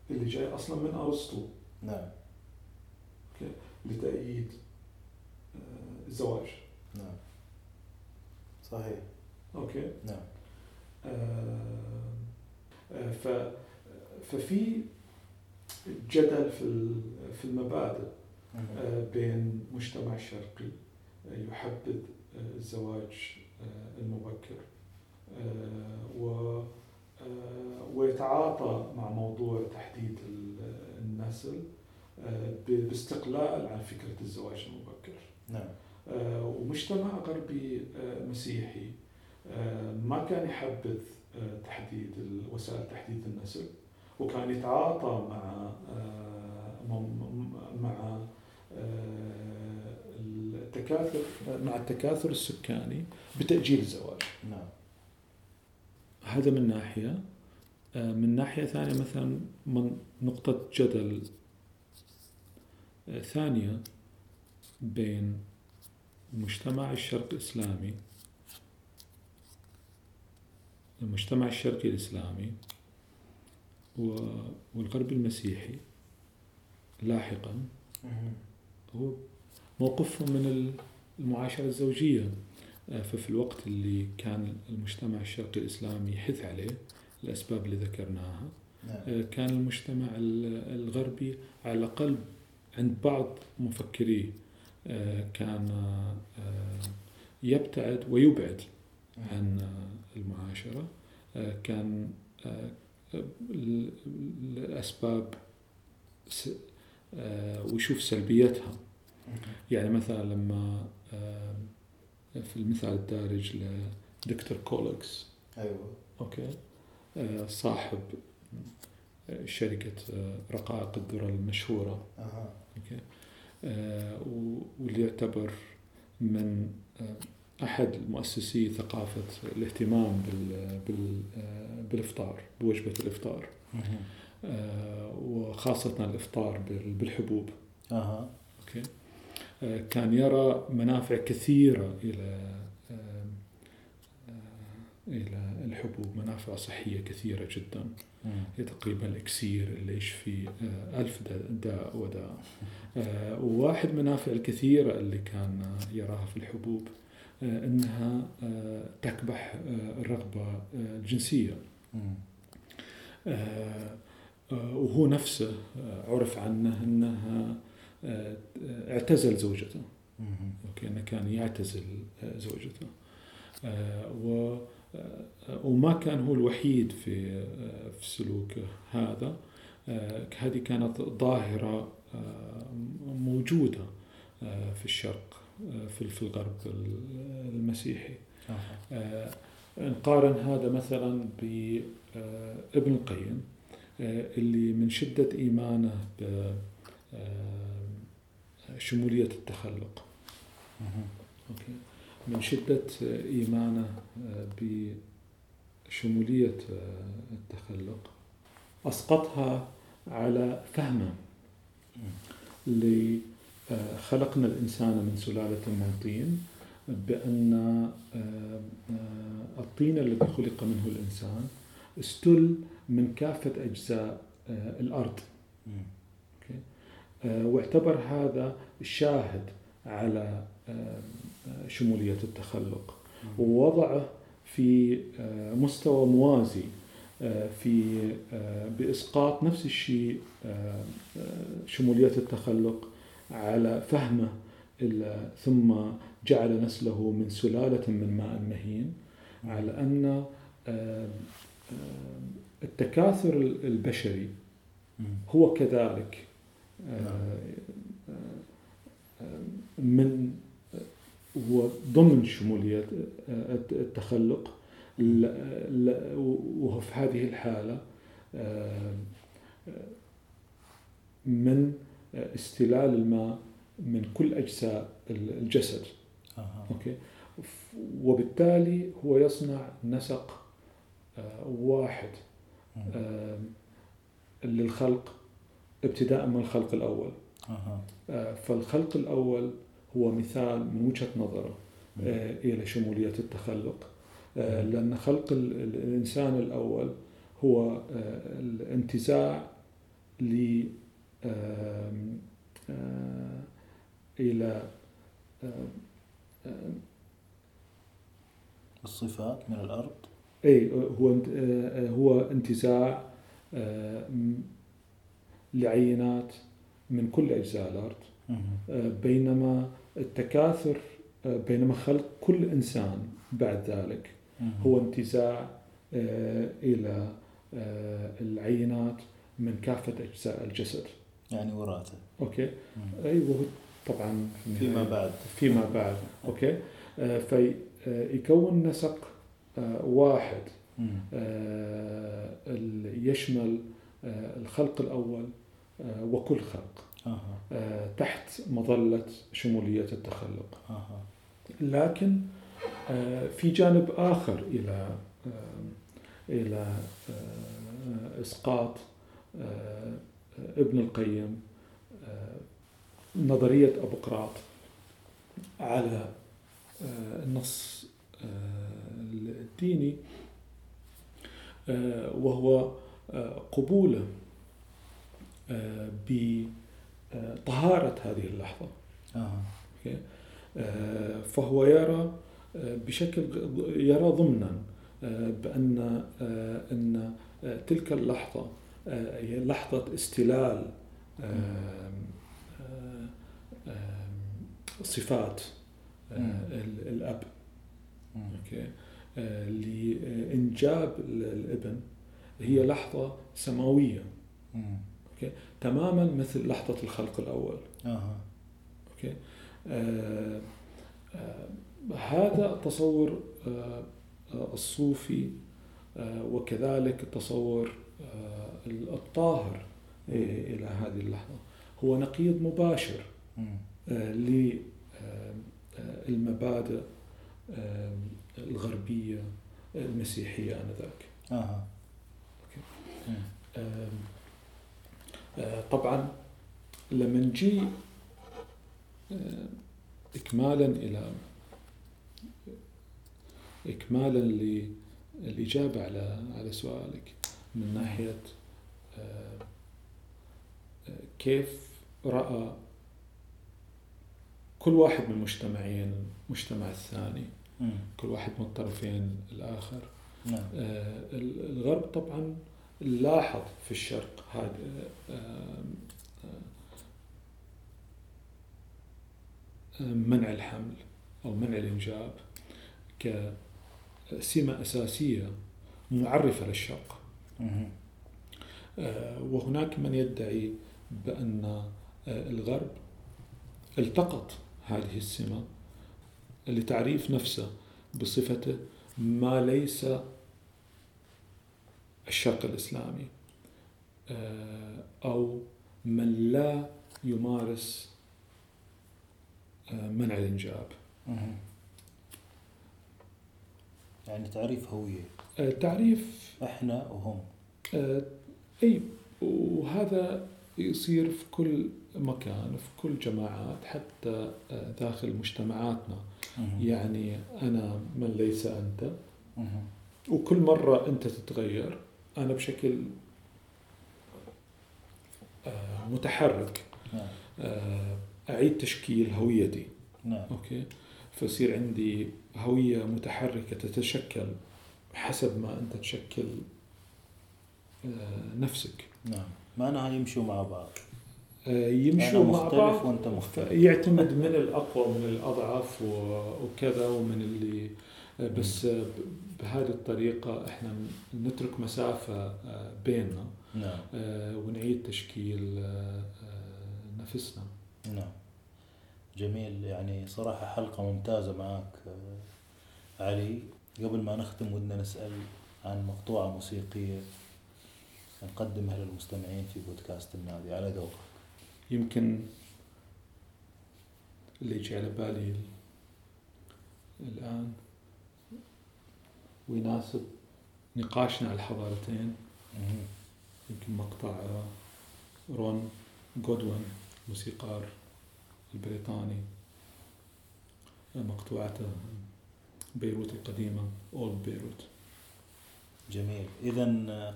S2: اللي جاي أصلا من أرسطو.
S1: نعم.
S2: لتأييد الزواج.
S1: نعم. صحيح.
S2: أوكي.
S1: نعم.
S2: آه, آه، ف ففي جدل في في المبادئ آه بين مجتمع شرقي آه، يحبذ آه، الزواج المبكر. و ويتعاطى مع موضوع تحديد النسل باستقلال عن فكرة الزواج المبكر.
S1: نعم.
S2: آه، ومجتمع غربي آه، مسيحي آه، ما كان يحبذ تحديد وسائل تحديد النسل وكان يتعاطى مع مع التكاثر مع التكاثر السكاني بتأجيل الزواج.
S1: نعم.
S2: هذا من ناحية من ناحية ثانية مثلا من نقطة جدل ثانية بين مجتمع الشرق الإسلامي المجتمع الشرقي الإسلامي والغرب المسيحي لاحقا هو موقفهم من المعاشرة الزوجية ففي الوقت اللي كان المجتمع الشرقي الإسلامي يحث عليه الأسباب اللي ذكرناها نعم. كان المجتمع الغربي على الأقل عند بعض مفكريه آه، كان آه، يبتعد ويبعد عن آه، المعاشرة كان الأسباب ويشوف سلبيتها يعني مثلا لما في المثال الدارج لدكتور Kellogg's
S1: أيوه.
S2: okay. صاحب شركة رقائق الذرة المشهورة.
S1: أه.
S2: okay. آه، واللي يعتبر من آه، أحد مؤسسي ثقافة الاهتمام آه، بالإفطار بوجبة الإفطار. وخاصة الإفطار بالحبوب.
S1: أه.
S2: أوكي. كان يرى منافع كثيرة إلى إلى الحبوب منافع صحية كثيرة جدا. هي تقريبا الإكسير اللي يشفي ألف داء وداء آه، وواحد منافع الكثيرة اللي كان يراها في الحبوب آه، أنها آه، تكبح الرغبة الجنسية. وهو نفسه عرف عنه أنها اعتزل زوجته. أوكي كان يعتزل زوجته. و وما كان هو الوحيد في في سلوكه هذا. هذه كانت ظاهرة موجودة آه، في الشرق آه، في الغرب المسيحي. آه، نقارن هذا مثلا بابن القيم اللي من شدة إيمانه بشمولية التخلق. أوكي. من شدة إيمانه بشمولية التخلق. أسقطها على فهمه. آه، خلقنا الإنسان من سلالة من طين بأن آه، آه، الطين الذي خلق منه الإنسان استل من كافة أجزاء الأرض. واعتبر هذا شاهد على شمولية التخلق. ووضعه في مستوى موازي في بإسقاط نفس الشيء شمولية التخلق على فهمه ثم جعل نسله من سلالة من ماء مهين على أن التكاثر البشري هو كذلك من هو ضمن شمولية التخلق وهو في هذه الحالة من استلال الماء من كل أجزاء الجسد. أوكي وبالتالي هو يصنع نسق آه، واحد. آه، للخلق ابتداء من الخلق الأول. آه، فالخلق الأول هو مثال من وجهة نظره. آه، إلى شمولية التخلق آه،. لأن خلق ال- ال- الإنسان الأول هو آه، الانتزاع ل إلى
S1: الصفات من الأرض
S2: أي هو هو انتزاع لعينات من كل أجزاء الأرض. آه، بينما التكاثر آه، بينما خلق كل إنسان بعد ذلك. هو انتزاع آه، إلى العينات من كافة أجزاء الجسد.
S1: يعني وراثة.
S2: أوكي؟
S1: مم.
S2: أي وهو طبعا في
S1: فيما بعد.
S2: فيما بعد. أوكي؟ فيكون نسق واحد يشمل الخلق الأول وكل خلق. آه، تحت مظلة شمولية التخلق
S1: أها.
S2: لكن آه، في جانب آخر إلى آه، إلى آه، إسقاط آه، ابن القيم آه، نظرية أبوقراط على آه، النص آه، الديني آه، وهو آه، قبوله آه، بطهارة هذه اللحظة. أوكي؟ آه، فهو يرى آه، بشكل يرى ضمنا آه، بأن آه، أن آه، تلك اللحظة آه، هي لحظة استلال آه، صفات آه، الأب. okay؟ آه، لإنجاب ال- الابن. هي لحظة سماوية.
S1: مم.
S2: تماما مثل لحظة الخلق الأول
S1: أها.
S2: okay آه آه هذا تصور آه آه، الصوفي آه وكذلك التصور آه الطاهر آه، إلى هذه اللحظة هو نقيض مباشر
S1: مم.
S2: للمبادئ الغربية المسيحية آنذاك
S1: أها. مم.
S2: آه، طبعا لما نجي آه، إكمالا إلى إكمالا للإجابة على على سؤالك من ناحية آه، كيف رأى كل واحد من المجتمعين المجتمع الثاني. كل واحد من الطرفين الآخر
S1: نعم
S2: الغرب طبعا لاحظ في الشرق هذا آه، آه، منع الحمل أو منع الإنجاب كسمة أساسية معرفة للشرق. آه، وهناك من يدعي بأن الغرب التقط هذه السمة لتعريف نفسه بصفته ما ليس الشرق الإسلامي آه، أو من لا يمارس آه، منع الإنجاب
S1: مم. يعني تعريف هوية
S2: آه، تعريف
S1: إحنا وهم
S2: أي وهذا يصير في كل مكان في كل جماعات حتى داخل مجتمعاتنا. يعني أنا من ليس أنت
S1: مم.
S2: وكل مرة أنت تتغير أنا بشكل آه، متحرك
S1: نعم.
S2: آه، أعيد تشكيل هويتي.
S1: نعم.
S2: أوكي؟ فيصير عندي هوية متحركة تتشكل حسب ما أنت تشكل آه، نفسك.
S1: نعم. معناها يمشوا مع بعض.
S2: يمشوا مع بعض
S1: وأنت مختلف.
S2: يعتمد من الأقوى ومن الأضعف و- وكذا ومن اللي بس بهذه الطريقة إحنا نترك مسافة آه، بيننا
S1: نعم.
S2: آه، ونعيد تشكيل آه، نفسنا.
S1: نعم. جميل. يعني صراحة حلقة ممتازة معك علي. قبل ما نختم ودنا نسأل عن مقطوعة موسيقية نقدمها للمستمعين في بودكاست النادي. على ذوقك.
S2: يمكن اللي يجي على بالي الآن ويناسب نقاشنا على الحضارتين. يمكن مقطع رون جودوين موسيقار البريطاني مقطوعته بيروت القديمة أولد بيروت
S1: جميل. إذا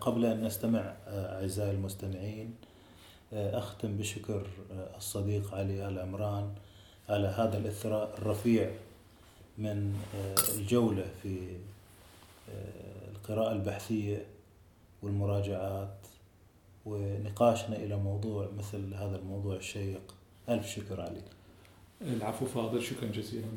S1: قبل أن نستمع أعزائي المستمعين أختم بشكر الصديق علي آل عمران على هذا الإثراء الرفيع من الجولة في القراءة البحثية والمراجعات ونقاشنا إلى موضوع مثل هذا الموضوع الشيق. ألف شكر علي
S2: العفو فاضل. شكرا جزيلا.